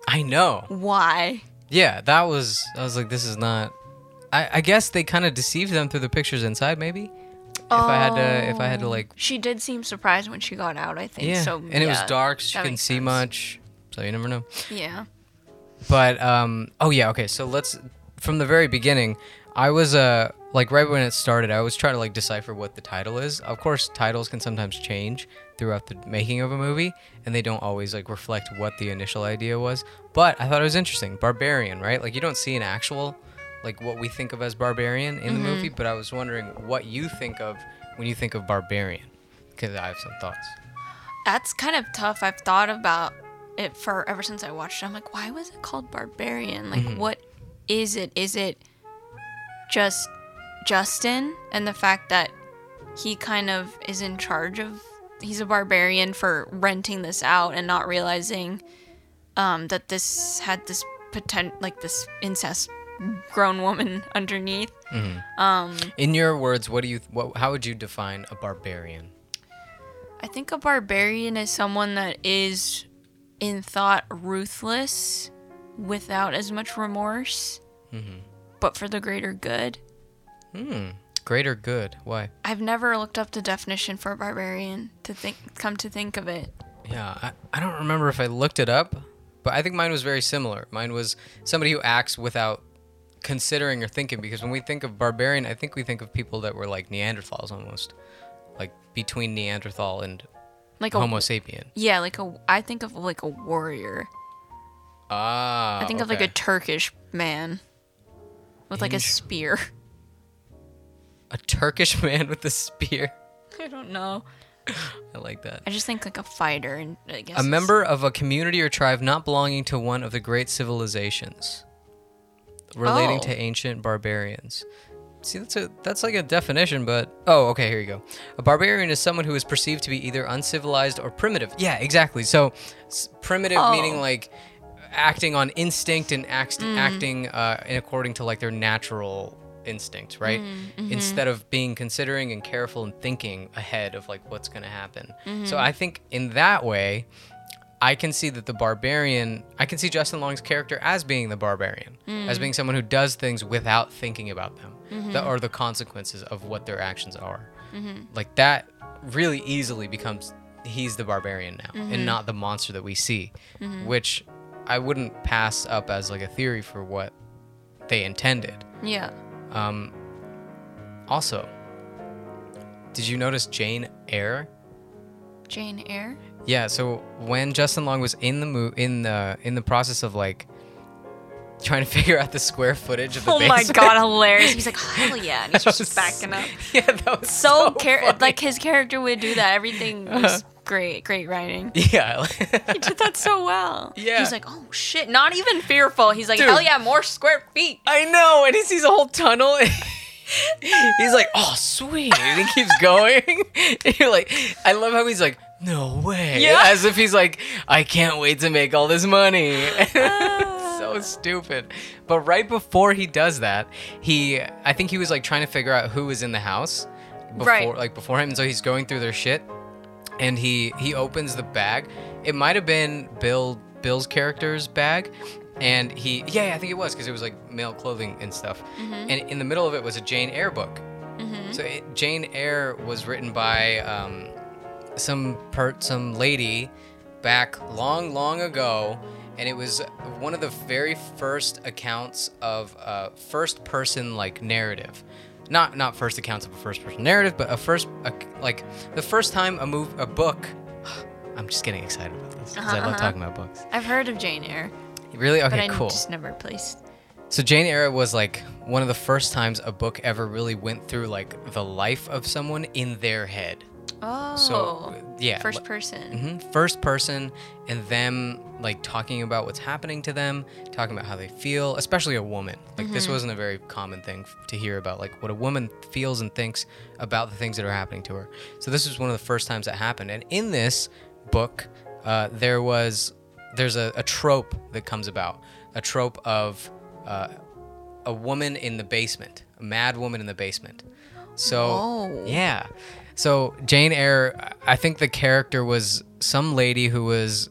I know. Why? Yeah, that was. I was like, this is not. I, I guess they kind of deceived them through the pictures inside, maybe. If I had to, if I had to like, She did seem surprised when she got out. I think yeah, so. and it was dark, so she couldn't see sense. much, so you never know. Yeah. But um, oh yeah, okay. So let's from the very beginning. I was uh like right when it started, I was trying to like decipher what the title is. Of course, titles can sometimes change throughout the making of a movie, and they don't always like reflect what the initial idea was. But I thought it was interesting. Barbarian, right? Like you don't see an actual like what we think of as barbarian in the movie, but I was wondering what you think of when you think of barbarian, because I have some thoughts. That's kind of tough. I've thought about it for ever since I watched it. I'm like, why was it called Barbarian? Like, Mm-hmm. what is it? Is it just Justin and the fact that he kind of is in charge of? He's a barbarian for renting this out and not realizing um, that this had this potent, like this incest grown woman underneath. Mm-hmm. Um, in your words, what do you? What, how would you define a barbarian? I think a barbarian is someone that is, in thought, ruthless without as much remorse, mm-hmm. but for the greater good. Hmm. Greater good. Why? I've never looked up the definition for a barbarian to think, come to think of it. Yeah, I, I don't remember if I looked it up, but I think mine was very similar. Mine was somebody who acts without considering or thinking because when we think of barbarian, I think we think of people that were like Neanderthals almost. Like between Neanderthal and Like a Homo sapien. yeah, like a. I think of like a warrior. Ah. I think of like a. Turkish man with like a spear. a Turkish man with a spear. I don't know. I like that. I just think like a fighter, and I guess A member of a community or tribe not belonging to one of the great civilizations, relating Oh. to ancient barbarians. See, that's a that's like a definition, but oh, okay, here you go. A barbarian is someone who is perceived to be either uncivilized or primitive. Yeah, exactly. So, s- primitive Oh. meaning like acting on instinct and act, Mm. acting uh, in according to like their natural instincts, right? Mm, mm-hmm. Instead of being considering and careful and thinking ahead of like what's going to happen. Mm-hmm. So I think in that way, I can see that the barbarian, I can see Justin Long's character as being the barbarian, Mm. as being someone who does things without thinking about them, Mm-hmm. the, or the consequences of what their actions are. Like that really easily becomes he's the barbarian now Mm-hmm. and not the monster that we see, which I wouldn't pass up as like a theory for what they intended. yeah. Um, also, did you notice Jane Eyre? Jane Eyre. Yeah, so when Justin Long was in the mo- in the in the process of like trying to figure out the square footage of the Oh my god, hilarious! He's like, hell yeah, and he's That just was- backing up. Yeah, that was So, so, char- funny. like his character would do that. Everything uh-huh. was great, great writing. yeah, He did that so well. Yeah. He's like, oh shit, not even fearful. He's like, Dude. hell yeah, more square feet. I know, and he sees a whole tunnel. he's like, "Oh, sweet," and he keeps going. And you're like, I love how he's like, "No way," Yeah. as if he's like, "I can't wait to make all this money." so ah. stupid. But right before he does that, he, I think he was like trying to figure out who was in the house before, Right. like before him. And so he's going through their shit, and he he opens the bag. It might have been Bill Bill's character's bag, and he yeah, yeah I think it was because it was like male clothing and stuff. Mm-hmm. And in the middle of it was a Jane Eyre book. Mm-hmm. So it, Jane Eyre was written by um, some per some lady back long, long ago, and it was one of the very first accounts of a first person like narrative. Not not first accounts of a first person narrative, but a first a, like the first time a move a book. I'm just getting excited about this because I love uh-huh. talking about books. I've heard of Jane Eyre, Really? but Okay, I cool. just never placed. So Jane Eyre was like one of the first times a book ever really went through like the life of someone in their head. Oh, So yeah, first person. mhm, first person, and them like talking about what's happening to them, talking about how they feel, especially a woman. Like this wasn't a very common thing f- to hear about, like what a woman feels and thinks about the things that are happening to her. So this was one of the first times that happened, and in this book, uh, there was there's a, a trope that comes about, a trope of uh, a woman in the basement, a mad woman in the basement. So Whoa. yeah, so Jane Eyre, I think the character was some lady who was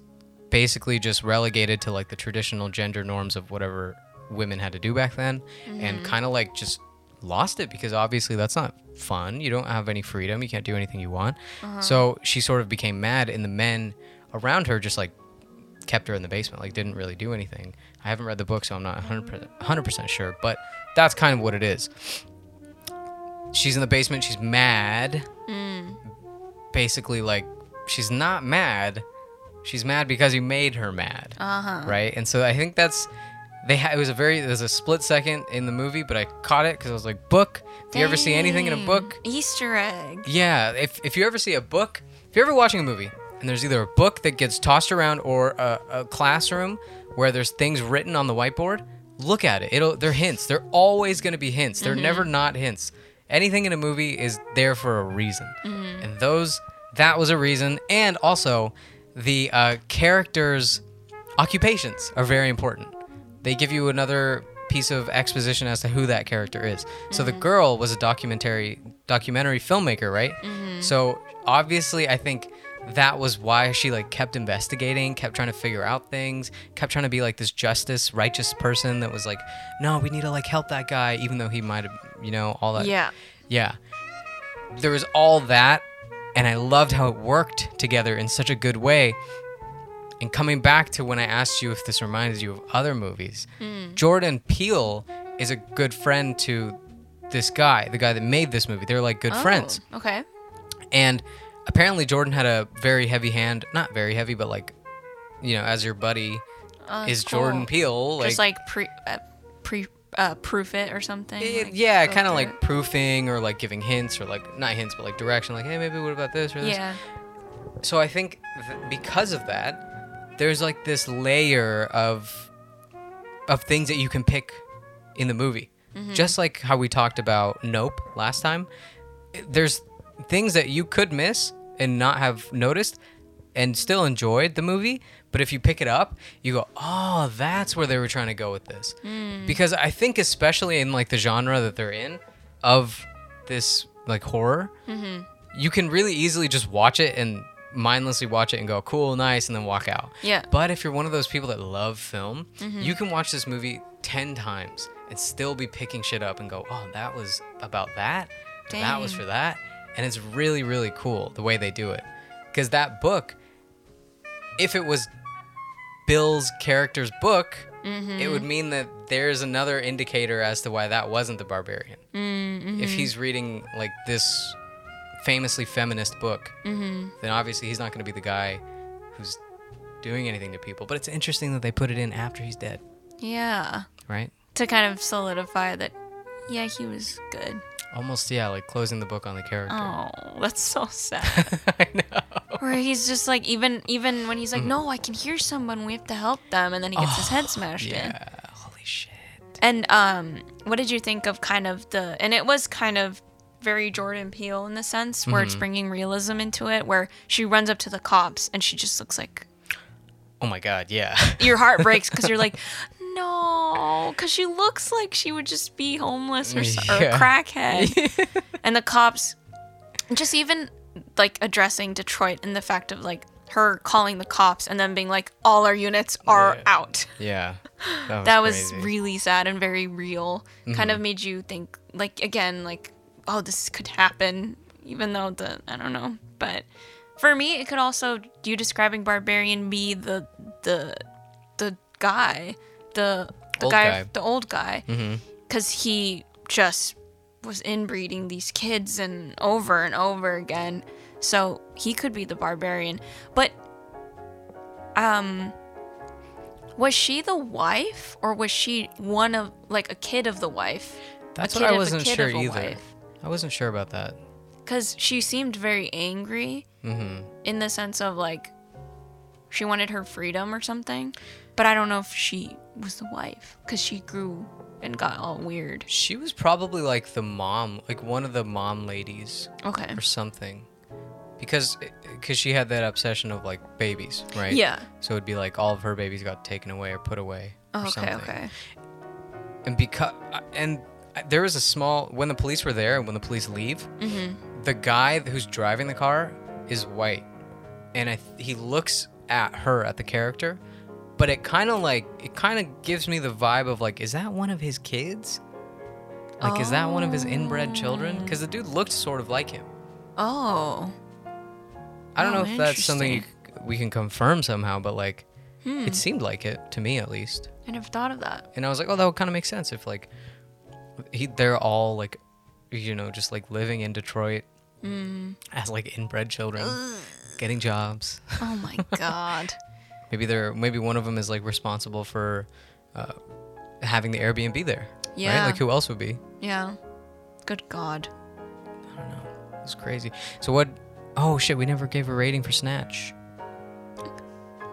basically just relegated to like the traditional gender norms of whatever women had to do back then, and mm-hmm. kind of like just lost it because obviously that's not fun. You don't have any freedom. You can't do anything you want. Uh-huh. So she sort of became mad, and the men around her just like kept her in the basement, like didn't really do anything. I haven't read the book, so I'm not 100%, 100% sure, but that's kind of what it is. She's in the basement, she's mad. Basically, like, she's not mad. She's mad because you made her mad. Uh-huh. Right? And so I think that's. They ha- it was a very there's a split second in the movie, but I caught it because I was like, book. If you ever see anything in a book, Easter egg. yeah, if, if you ever see a book, if you're ever watching a movie and there's either a book that gets tossed around or a, a classroom where there's things written on the whiteboard, look at it. It'll they're hints. They're always going to be hints. They're never not hints. Anything in a movie is there for a reason, mm-hmm. and those that was a reason. And also, the uh, characters' occupations are very important. They give you another piece of exposition as to who that character is. So the mm-hmm. girl was a documentary documentary filmmaker, right? Mm-hmm. So obviously, I think that was why she like kept investigating, kept trying to figure out things, kept trying to be like this justice, righteous person that was like, no, we need to like help that guy, even though he might have, you know, all that. Yeah. Yeah. There was all that, and I loved how it worked together in such a good way. And coming back to when I asked you if this reminded you of other movies, hmm. Jordan Peele is a good friend to this guy, the guy that made this movie. They're like good oh, friends. Oh, Okay. And apparently Jordan had a very heavy hand, not very heavy, but like, you know, as your buddy Oh, is cool. Jordan Peele. Just like pre, uh, pre, uh, proof it or something. It- like, yeah, kind of like it. proofing or like giving hints or like not hints, but like direction. Like, hey, maybe what about this or this? Yeah. So I think th- because of that, there's like this layer of of things that you can pick in the movie. Just like how we talked about Nope last time, there's things that you could miss and not have noticed and still enjoyed the movie, but if you pick it up, you go, "Oh, that's where they were trying to go with this." Mm. Because I think especially in like the genre that they're in of this like horror, mm-hmm. you can really easily just watch it and mindlessly watch it and go cool nice and then walk out. Yeah. but if you're one of those people that love film mm-hmm. you can watch this movie 10 times and still be picking shit up and go oh that was about that that was for that and it's really really cool the way they do it because that book if it was bill's character's book it mm-hmm. would mean that there's another indicator as to why that wasn't the barbarian mm-hmm. if he's reading like this famously feminist book, mm-hmm. then obviously he's not going to be the guy who's doing anything to people. But it's interesting that they put it in after he's dead, Yeah. right? To kind of solidify that, yeah, he was good. Almost, yeah, like closing the book on the character. Oh, that's so sad. I know. Where he's just like, even even when he's like, no, I can hear someone, we have to help them, and then he gets his head smashed in. Yeah, holy shit. And um, what did you think of kind of the? And it was kind of very Jordan Peele in the sense where Mm-hmm. it's bringing realism into it, where she runs up to the cops and she just looks like Oh my god, yeah. your heart breaks because you're like, no, because she looks like she would just be homeless or, so- or Yeah. crackhead. and the cops, just even like addressing Detroit and the fact of like her calling the cops and then being like, all our units are Yeah. out. Yeah. That was, that was. Mm-hmm. really sad and very real. Kind of made you think, like, again, like, oh, this could happen, even though the, I don't know. But for me, it could also, you describing Barbarian be the, the, the guy, the, the Old guy, guy. the old guy. Mm-hmm. Because he just was inbreeding these kids and over and over again. So he could be the barbarian. But, um, was she the wife or was she one of like a kid of the wife? That's what I wasn't sure either. wife? I wasn't sure about that. Because she seemed very angry Mm-hmm. in the sense of like she wanted her freedom or something. But I don't know if she was the wife because she grew and got all weird. She was probably like the mom, like one of the mom ladies Okay. or something. Because because she had that obsession of like babies, right? Yeah. So it'd be like all of her babies got taken away or put away or Oh, okay. something. Okay. And because and there was a small when the police were there and when the police leave, Mm-hmm. the guy who's driving the car is white, and I he looks at her at the character, but it kind of like it kind of gives me the vibe of like, is that one of his kids? Like, is that one of his inbred children? Because the dude looked sort of like him. Oh. I don't Oh, know if that's something you, we can confirm somehow, but like, Hmm. it seemed like it to me at least. I never thought of that. And I was like, oh, that would kind of make sense if like he they're all like, you know, just like living in Detroit Hmm. as like inbred children, getting jobs. Oh my god. Maybe they're maybe one of them is like responsible for uh, having the Airbnb there. Yeah. Right? Like who else would be? Yeah. Good God. I don't know. It's crazy. So what? Oh shit! We never gave a rating for Snatch.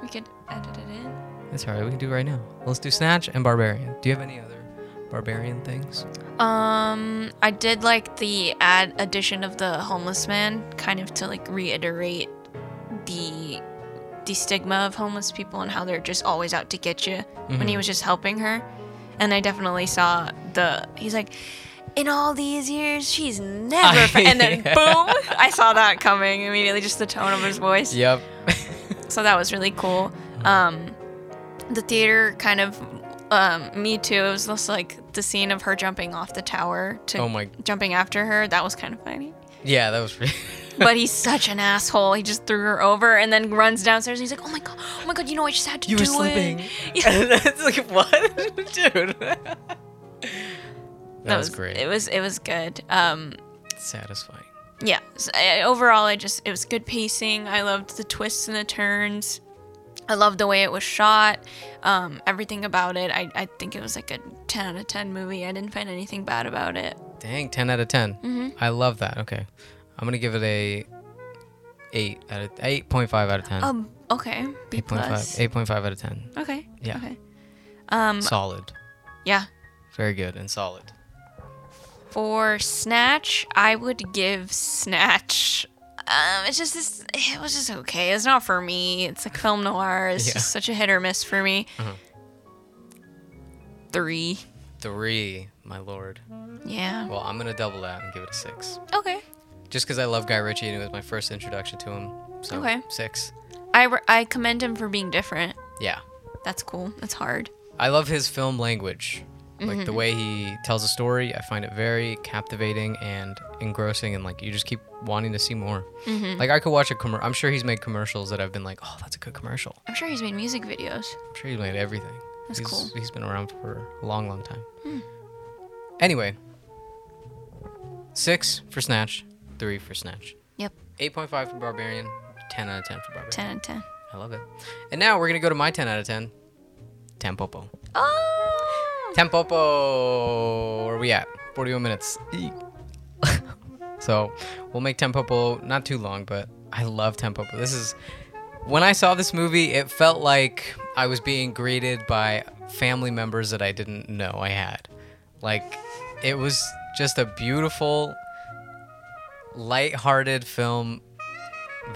We could edit it in. That's alright. We can do it right now. Let's do Snatch and Barbarian. Do you have any other Barbarian things? Um, I did like the add addition of the homeless man, kind of to like reiterate the the stigma of homeless people and how they're just always out to get you. When he was just helping her, and I definitely saw the he's like. In all these years, she's never. fa-" and then Yeah. boom, I saw that coming immediately. Just the tone of his voice. Yep. so that was really cool. Um, the theater kind of, um, me too. It was just like the scene of her jumping off the tower to Oh my- jumping after her. That was kind of funny. yeah, that was. Really But he's such an asshole. He just threw her over and then runs downstairs. And he's like, "Oh my god, oh my god, you know I just had to you do were sleeping. it." Yeah, it's like what, dude? that, that was, great. It was it was good. Um, satisfying. yeah. So, I, overall, I just it was good pacing. I loved the twists and the turns. I loved the way it was shot. Um, everything about it. I, I think it was like a 10 out of 10 movie. I didn't find anything bad about it. Dang, 10 out of 10. Mm-hmm. I love that. Okay. I'm going to give it a 8 out of 8.5 out of 10. Um. Okay. B 8.5, 8.5 out of 10. Okay. Yeah. Okay. Um. Solid. Yeah. Very good and solid. For Snatch, I would give Snatch. Um, it's just this. It was just okay. It's not for me. It's like film noir. It's Yeah. just such a hit or miss for me. Uh-huh. Three. 3, my lord. Yeah. Well, I'm going to double that and give it a 6. Okay. Just cuz I love Guy Ritchie and it was my first introduction to him. So, Okay. 6. I I commend him for being different. Yeah. That's cool. That's hard. I love his film language. Like Mm-hmm. the way he tells a story, I find it very captivating and engrossing, and like you just keep wanting to see more. Mm-hmm. Like I could watch a commercial. I'm sure he's made commercials that I've been like, oh, that's a good commercial. I'm sure he's made music videos. I'm sure he's made everything. That's he's, cool. Hmm. He's been around for a long, long time. Anyway, six for Snatch, three for Snatch, Yep. 8.5 for Barbarian, 10 out of 10 for Barbarian. 10 out of 10. I love it. And now we're gonna go to my 10 out of 10, Tampopo. Oh! Tampopo. Where are we at? 41 minutes. So we'll make Tampopo not too long, but I love Tampopo. This is when I saw this movie, it felt like I was being greeted by family members that I didn't know I had. Like it was just a beautiful, light-hearted film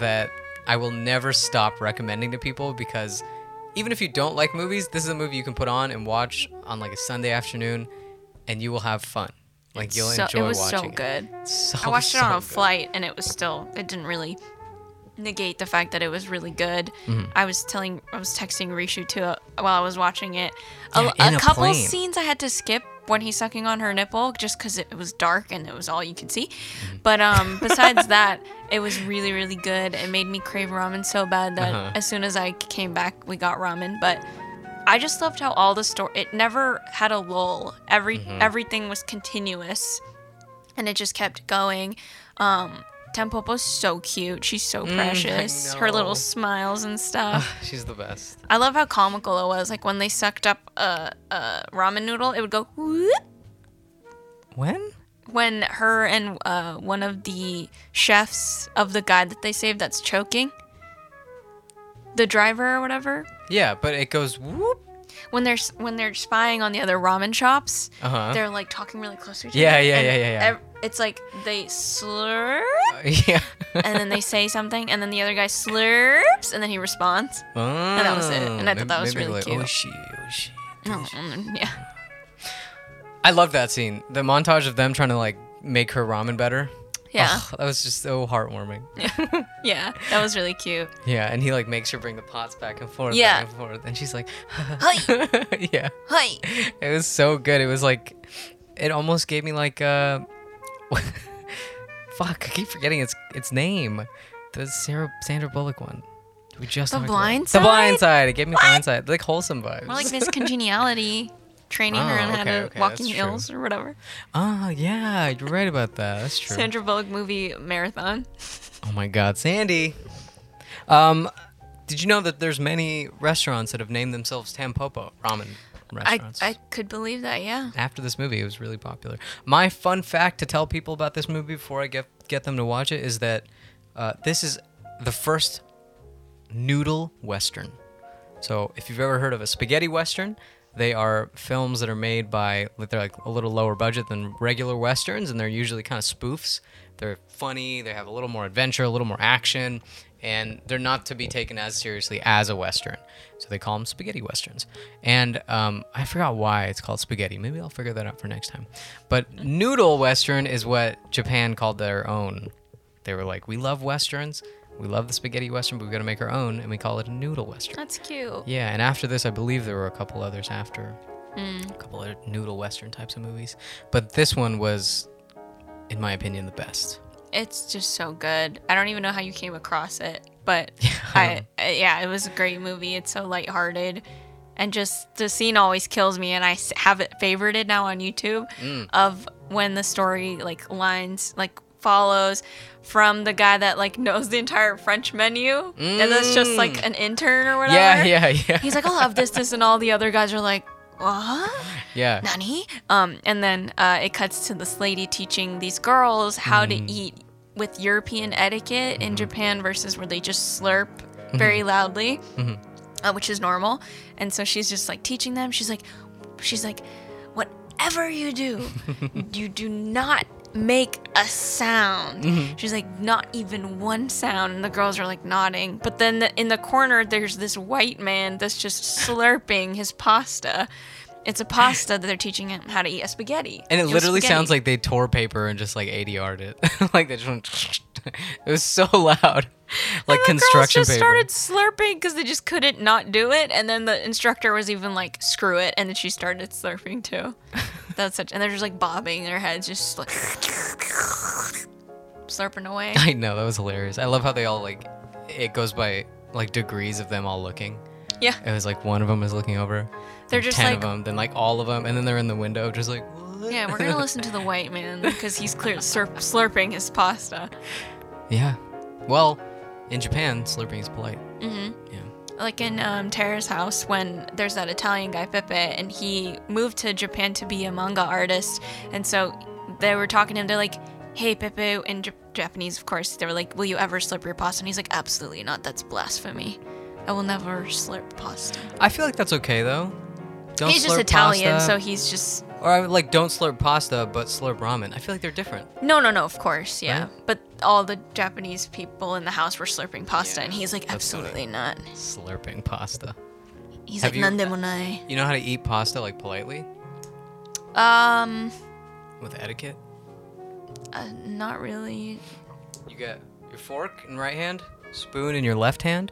that I will never stop recommending to people because even if you don't like movies, this is a movie you can put on and watch on like a Sunday afternoon, and you will have fun. Like you'll so, enjoy it was watching so good. So, I watched it so on a good. flight and it was still, it didn't really negate the fact that it was really good. Mm-hmm. I was telling, I was texting Rishu too uh, while I was watching it. A, Yeah, a a couple plane. scenes I had to skip when he's sucking on her nipple just because it was dark and it was all you could see. Mm-hmm. But um, besides that, it was really, really good. It made me crave ramen so bad that Uh-huh. as soon as I came back, we got ramen. But I just loved how all the story. It never had a lull. Every Mm-hmm. everything was continuous, and it just kept going. Um, Tampopo's so cute. She's so Mm, precious. Her little smiles and stuff. She's the best. I love how comical it was. Like when they sucked up a, a ramen noodle, it would go whoop. When? When her and uh, one of the chefs of the guy that they saved that's choking, the driver or whatever, Yeah, but it goes whoop. when they're s- when they're spying on the other ramen shops, Uh-huh. they're like talking really close to each Yeah, other. yeah, and yeah, yeah, yeah. ev- it's like they slurp yeah. and then they say something and then the other guy slurps and then he responds. and that was it, and I thought that was really cute. Oh shit, oh shit. Mm, yeah. I love that scene. The montage of them trying to like make her ramen better. Yeah. Ugh, that was just so heartwarming. Yeah. That was really cute. Yeah, and he like makes her bring the pots back and forth, Yeah. back and forth, and she's like, Hi. yeah. Hi. It was so good. It was like, it almost gave me like uh, fuck. I keep forgetting its its name. The Sarah Sandra Bullock one. We just The Blind The Blind Side? Side. It gave me Blind Side. Like wholesome vibes. More like Miss Congeniality, training her Oh, on how to okay, walk that's in true. heels or whatever. Oh yeah, you're right about that. That's true. Sandra Bullock movie marathon. Oh my God, Sandy. Um, did you know that there's many restaurants that have named themselves Tampopo ramen restaurants? I could believe that, yeah. After this movie, it was really popular. My fun fact to tell people about this movie before I get get them to watch it is that uh, this is the first noodle western. So if you've ever heard of a spaghetti western, they are films that are made by they're like a little lower budget than regular westerns, and they're usually kind of spoofs. They're funny. They have a little more adventure, a little more action, and they're not to be taken as seriously as a western. So they call them spaghetti westerns. And um, I forgot why it's called spaghetti. Maybe I'll figure that out for next time. But noodle western is what Japan called their own. They were like, we love westerns. We love the spaghetti western, but we've got to make our own, and we call it a noodle western. That's cute. Yeah, and after this, I believe there were a couple others after. A couple of noodle western types of movies. But this one was, in my opinion, the best. It's just so good. I don't even know how you came across it, but I, yeah, it was a great movie. It's so lighthearted. And just the scene always kills me, and I have it favorited now on YouTube Mm. of when the story like lines like follows from the guy that like knows the entire French menu, and that's just like an intern or whatever. Mm. Yeah, yeah, yeah. He's like, I'll have this, this, and all the other guys are like, what? yeah. Nani? Um, and then uh, it cuts to this lady teaching these girls how Mm. to eat with European etiquette Mm-hmm. in Japan versus where they just slurp very loudly, Mm-hmm. uh, which is normal. And so she's just like teaching them. She's like, she's like, whatever you do, you do not make a sound. Mm-hmm. She's like, not even one sound. And the girls are like nodding. But then the, in the corner, there's this white man that's just slurping his pasta. It's a pasta that they're teaching him how to eat a spaghetti. And it literally spaghetti. sounds like they tore paper and just like ADR'd it. like they just went. it was so loud. Like the construction girls just paper. started slurping because they just couldn't not do it. And then the instructor was even like, "Screw it!" And then she started slurping too. That's such, and they're just like bobbing their heads, just like slurping away. I know, that was hilarious. I love how they all like, it goes by like degrees of them all looking. Yeah, It was like one of them is looking over. They're just ten like- of them, then like all of them, and then they're in the window, just like. What? yeah. We're gonna listen to the white man because he's clear slurp, slurping his pasta. Yeah. Well, in Japan, slurping is polite. hmm Yeah. Like in um, Terrace House when there's that Italian guy Pepe and he moved to Japan to be a manga artist. And so they were talking to him they're like hey Pepe in J- Japanese of course. They were like will you ever slurp your pasta? And he's like absolutely not. That's blasphemy. I will never slurp pasta. I feel like that's okay though. Don't he's just Italian pasta. so he's just Or I would like don't slurp pasta, but slurp ramen. I feel like they're different. no no no of course yeah Right? but all the Japanese people in the house were slurping pasta Yeah, and he's like absolutely not Slurping pasta. he's Have like you- nandemonai You know how to eat pasta like politely um with etiquette? uh, not really You get your fork in right hand, spoon in your left hand.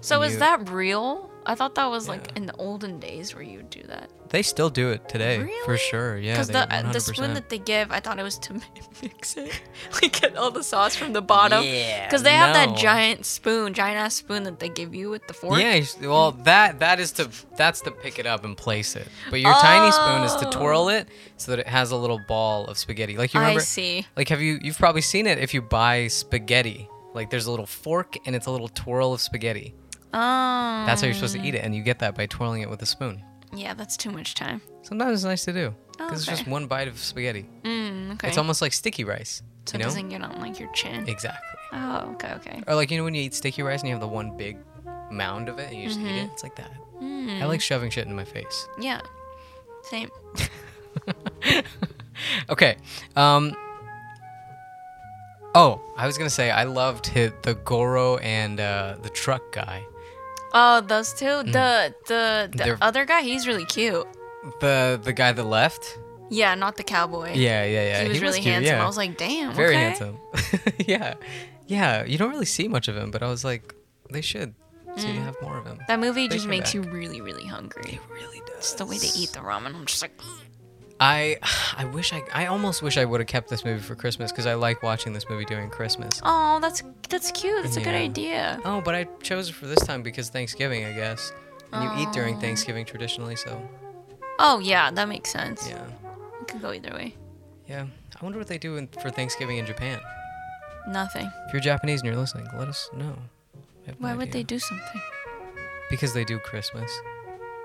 So is you- that real? I thought that was like in the olden days where you would do that. They still do it today, Really? for sure. Yeah, Because the uh, the spoon that they give, I thought it was to mix it, like get all the sauce from the bottom. Yeah, Because they have no. that giant spoon, giant ass spoon that they give you with the fork. Yeah, well, that that is to that's to pick it up and place it. But your tiny spoon is to twirl it so that it has a little ball of spaghetti. Like you remember? I remember, see. like have you you've probably seen it if you buy spaghetti. Like there's a little fork and it's a little twirl of spaghetti. Oh. That's how you're supposed to eat it, and you get that by twirling it with a spoon. Yeah, that's too much time. Sometimes it's nice to do Oh, because it's just one bite of spaghetti. Mm, okay. It's almost like sticky rice. so you it know? doesn't get on like your chin. Exactly. Oh, okay, okay. Or like you know when you eat sticky rice and you have the one big mound of it and you just Mm-hmm. eat it. It's like that. Mm. I like shoving shit in my face. Yeah. Same. Okay. Um. Oh, I was gonna say I loved hit the Goro and uh, the truck guy. Oh, those two. The the the Mm. They're- other guy, he's really cute. The the guy that left. Yeah, not the cowboy. Yeah, yeah, yeah. He was really cute, handsome. yeah. I was like, damn. very okay. handsome. yeah, yeah. You don't really see much of him, but I was like, they should. So Mm. you have more of him. That movie just makes back. you really, really hungry. really does. Just the way they eat the ramen. I'm just like, I I wish I I almost wish I would have kept this movie for Christmas because I like watching this movie during Christmas. oh, that's that's cute. That's a good idea. Oh, but I chose it for this time because Thanksgiving, I guess. And you eat Oh. during Thanksgiving traditionally, so Oh yeah, that makes sense. yeah, It could go either way. yeah. I wonder what they do in, for Thanksgiving in Japan. Nothing. If you're Japanese and you're listening, let us know. Have no Why would they do something? Because they do Christmas,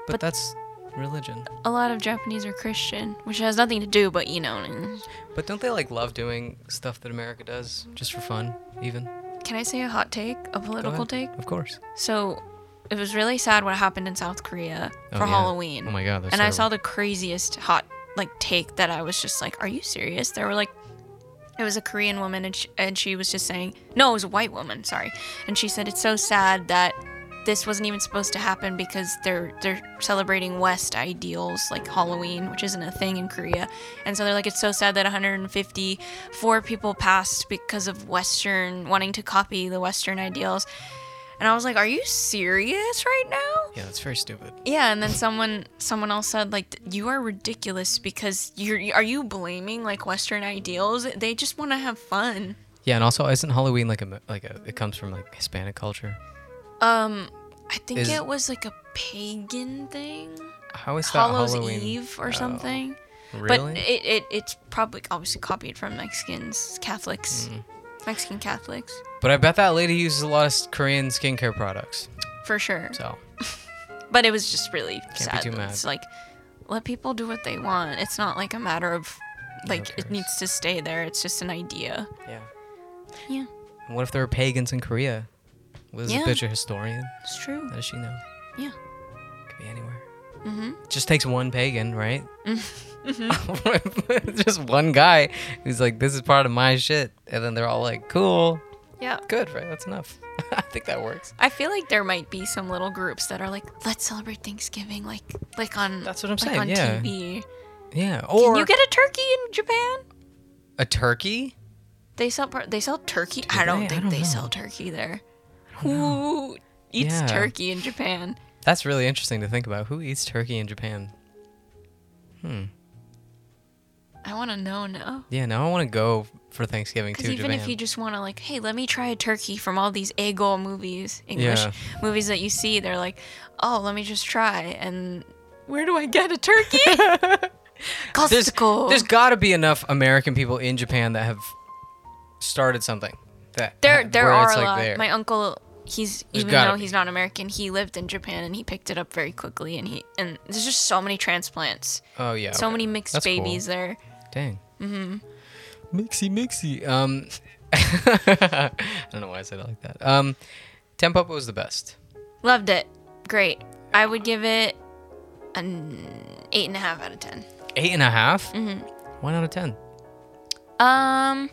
but, But- that's religion. A lot of Japanese are Christian, which has nothing to do, but you know. But don't they like love doing stuff that America does just for fun, even? Can I say a hot take, a political take? Of course. So, it was really sad what happened in South Korea Oh, for yeah. Halloween. Oh my God, And I saw the craziest hot like take that I was just like, "Are you serious?" There were like, it was a Korean woman, and she, and she was just saying, no, it was a white woman, sorry, and she said it's so sad that this wasn't even supposed to happen because they're they're celebrating West ideals like Halloween, which isn't a thing in Korea, and so they're like, it's so sad that 154 people passed because of Western wanting to copy the Western ideals. And I was like, "Are you serious right now?" Yeah, that's very stupid. Yeah, and then someone someone else said like you are ridiculous because you're are you blaming like Western ideals? They just want to have fun. Yeah, and also isn't Halloween like a like a it comes from like Hispanic culture? Um, I think Is- it was like a pagan thing, How is that Halloween? Eve or Oh, something. Really? But it, it it's probably obviously copied from Mexicans, Catholics, Mm. Mexican Catholics But I bet that lady uses a lot of s- Korean skincare products. for sure. So But it was just really be sad. too mad. It's like let people do what they want. It's not like a matter of like it cares? needs to stay there. It's just an idea. yeah. Yeah, And what if there were pagans in Korea? Was Yeah. bitch a historian? it's true. How does she know? Yeah. Could be anywhere. Mm-hmm. Just takes one pagan, right? Mhm. Just one guy who's like, "This is part of my shit," and then they're all like, "Cool, Yeah. good, right? That's enough." I think that works. I feel like there might be some little groups that are like, let's celebrate Thanksgiving, like like on That's what I'm like saying, on yeah. TV. Yeah. Or Can you get a turkey in Japan? a turkey? They sell they sell turkey. I don't I think don't they know. sell turkey there. Who eats Yeah. turkey in Japan? That's really interesting to think about. Who eats turkey in Japan? Hmm. I want to know now. Yeah. Now I want to go for Thanksgiving Because to even Japan. if you just want to like, hey, let me try a turkey from all these Ego movies, English Yeah. movies that you see, they're like, oh, let me just try. And where do I get a turkey? there's, Costco. there's got to be enough American people in Japan that have started something that There, there are a like lot. there. My uncle, he's There's even though be. he's not American, he lived in Japan and he picked it up very quickly. And he and there's just so many transplants, oh yeah. so okay. many mixed That's cool. babies there. Dang. Mm-hmm. Mixy mixy. Um, I don't know why I said it like that. Um, Tampopo was the best. Loved it, great. I would give it an eight and a half out of ten. Eight and a half? Mm-hmm. One out of ten. Um.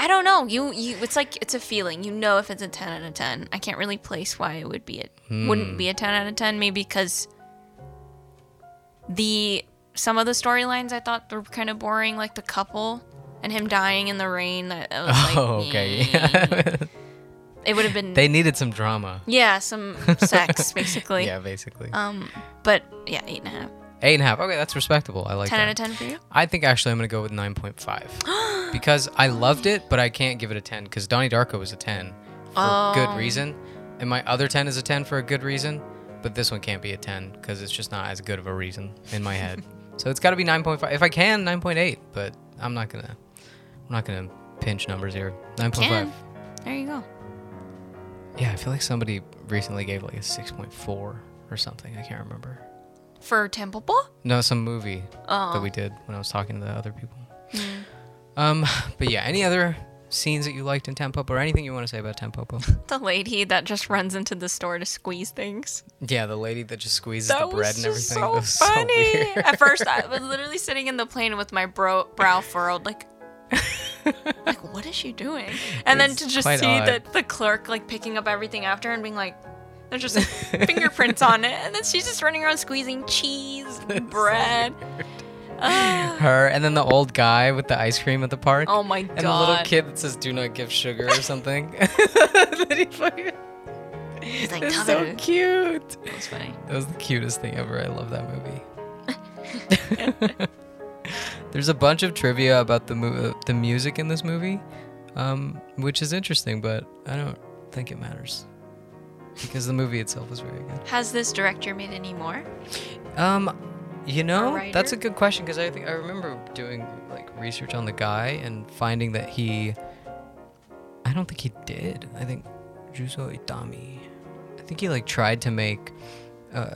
I don't know. You, you. It's like it's a feeling. You know if it's a ten out of ten. I can't really place why it would be. A, Wouldn't be a ten out of ten. Maybe because the some of the storylines I thought were kind of boring, like the couple. and him dying in the rain. That, was like, oh, okay. eh. It would have been they needed some drama. yeah, some sex basically. Yeah, basically. Um, but yeah, eight and a half. Eight and a half. Okay, that's respectable. I like Ten that. out of ten for you. I think actually I'm gonna go with 9.5 because I loved it, but I can't give it a 10 because Donnie Darko was a 10 for Oh. good reason, and my other 10 is a 10 for a good reason, but this one can't be a 10 because it's just not as good of a reason in my head. so it's got to be 9.5 if I can 9.8, but I'm not gonna I'm not gonna pinch numbers here. 9.5. There you go. Yeah, I feel like somebody recently gave like a 6.4 or something. I can't remember. For Temple? No, some movie Oh. that we did when I was talking to the other people. Um, but yeah, any other scenes that you liked in Tampopo or anything you want to say about Tampopo? The lady that just runs into the store to squeeze things. yeah, the lady that just squeezes That the bread and everything. so That was so funny. weird. At first, I was literally sitting in the plane with my bro- brow furrowed, like, like what is she doing? And then to just see odd. the the clerk like picking up everything after and being like, there's just fingerprints on it, and then she's just running around squeezing cheese, bread. Ah. Her and then the old guy with the ice cream at the park. oh my god! and the little kid that says "Do not give sugar" or something. That He's like, it's so her to-" cute. Funny. That was the cutest thing ever. I love that movie. There's a bunch of trivia about the mo- the music in this movie, um, which is interesting, but I don't think it matters because the movie itself was very good. Has this director made any more? Um, you know, that's a good question because I think I remember doing like research on the guy and finding that he, I don't think he did. I think Juzo Itami, I think he like tried to make, uh,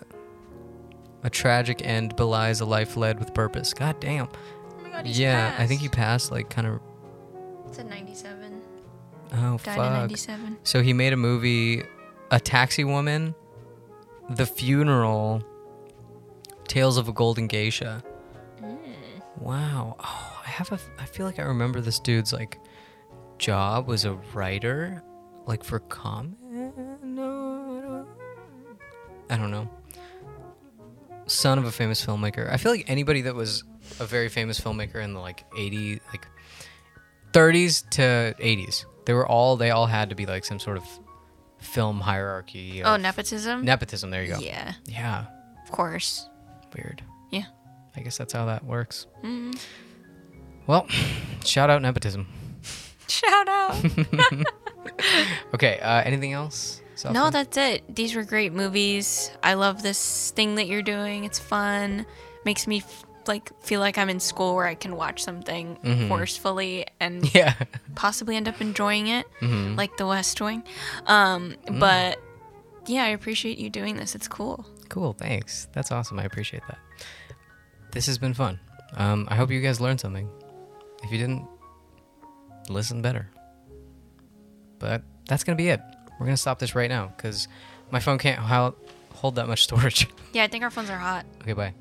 a tragic end belies a life led with purpose. God damn. Oh my god, he's yeah, I think he passed. passed like kind of. It's a 97. Oh Died in fuck. 97. So he made a movie, A Taxi Woman, The Funeral, Tales of a Golden Geisha. Mm. Wow. Oh, I have a. I feel like I remember this dude's like job was a writer, like for comment. No, I don't. I don't know. Son of a famous filmmaker. I feel like anybody that was a very famous filmmaker in the like 80, like 30s to 80s, they were all. They all had to be like some sort of film hierarchy. Oh, nepotism? Nepotism. There you go. Yeah, Yeah. of course. Weird. Yeah. I guess that's how that works. hmm Well, shout out nepotism. Shout out. Okay, uh, anything else? no, that's it. These were great movies. I love this thing that you're doing. It's fun. Makes me f- like feel like I'm in school where I can watch something Mhm. forcefully and Yeah. possibly end up enjoying it, Mhm. like The West Wing. Um, Mm. but yeah, I appreciate you doing this. It's cool. Cool, thanks. That's awesome. I appreciate that. This has been fun. Um, I hope you guys learned something. If you didn't, listen better. But that's going to be it. We're going to stop this right now because my phone can't hold that much storage. Yeah, I think our phones are hot. okay, bye.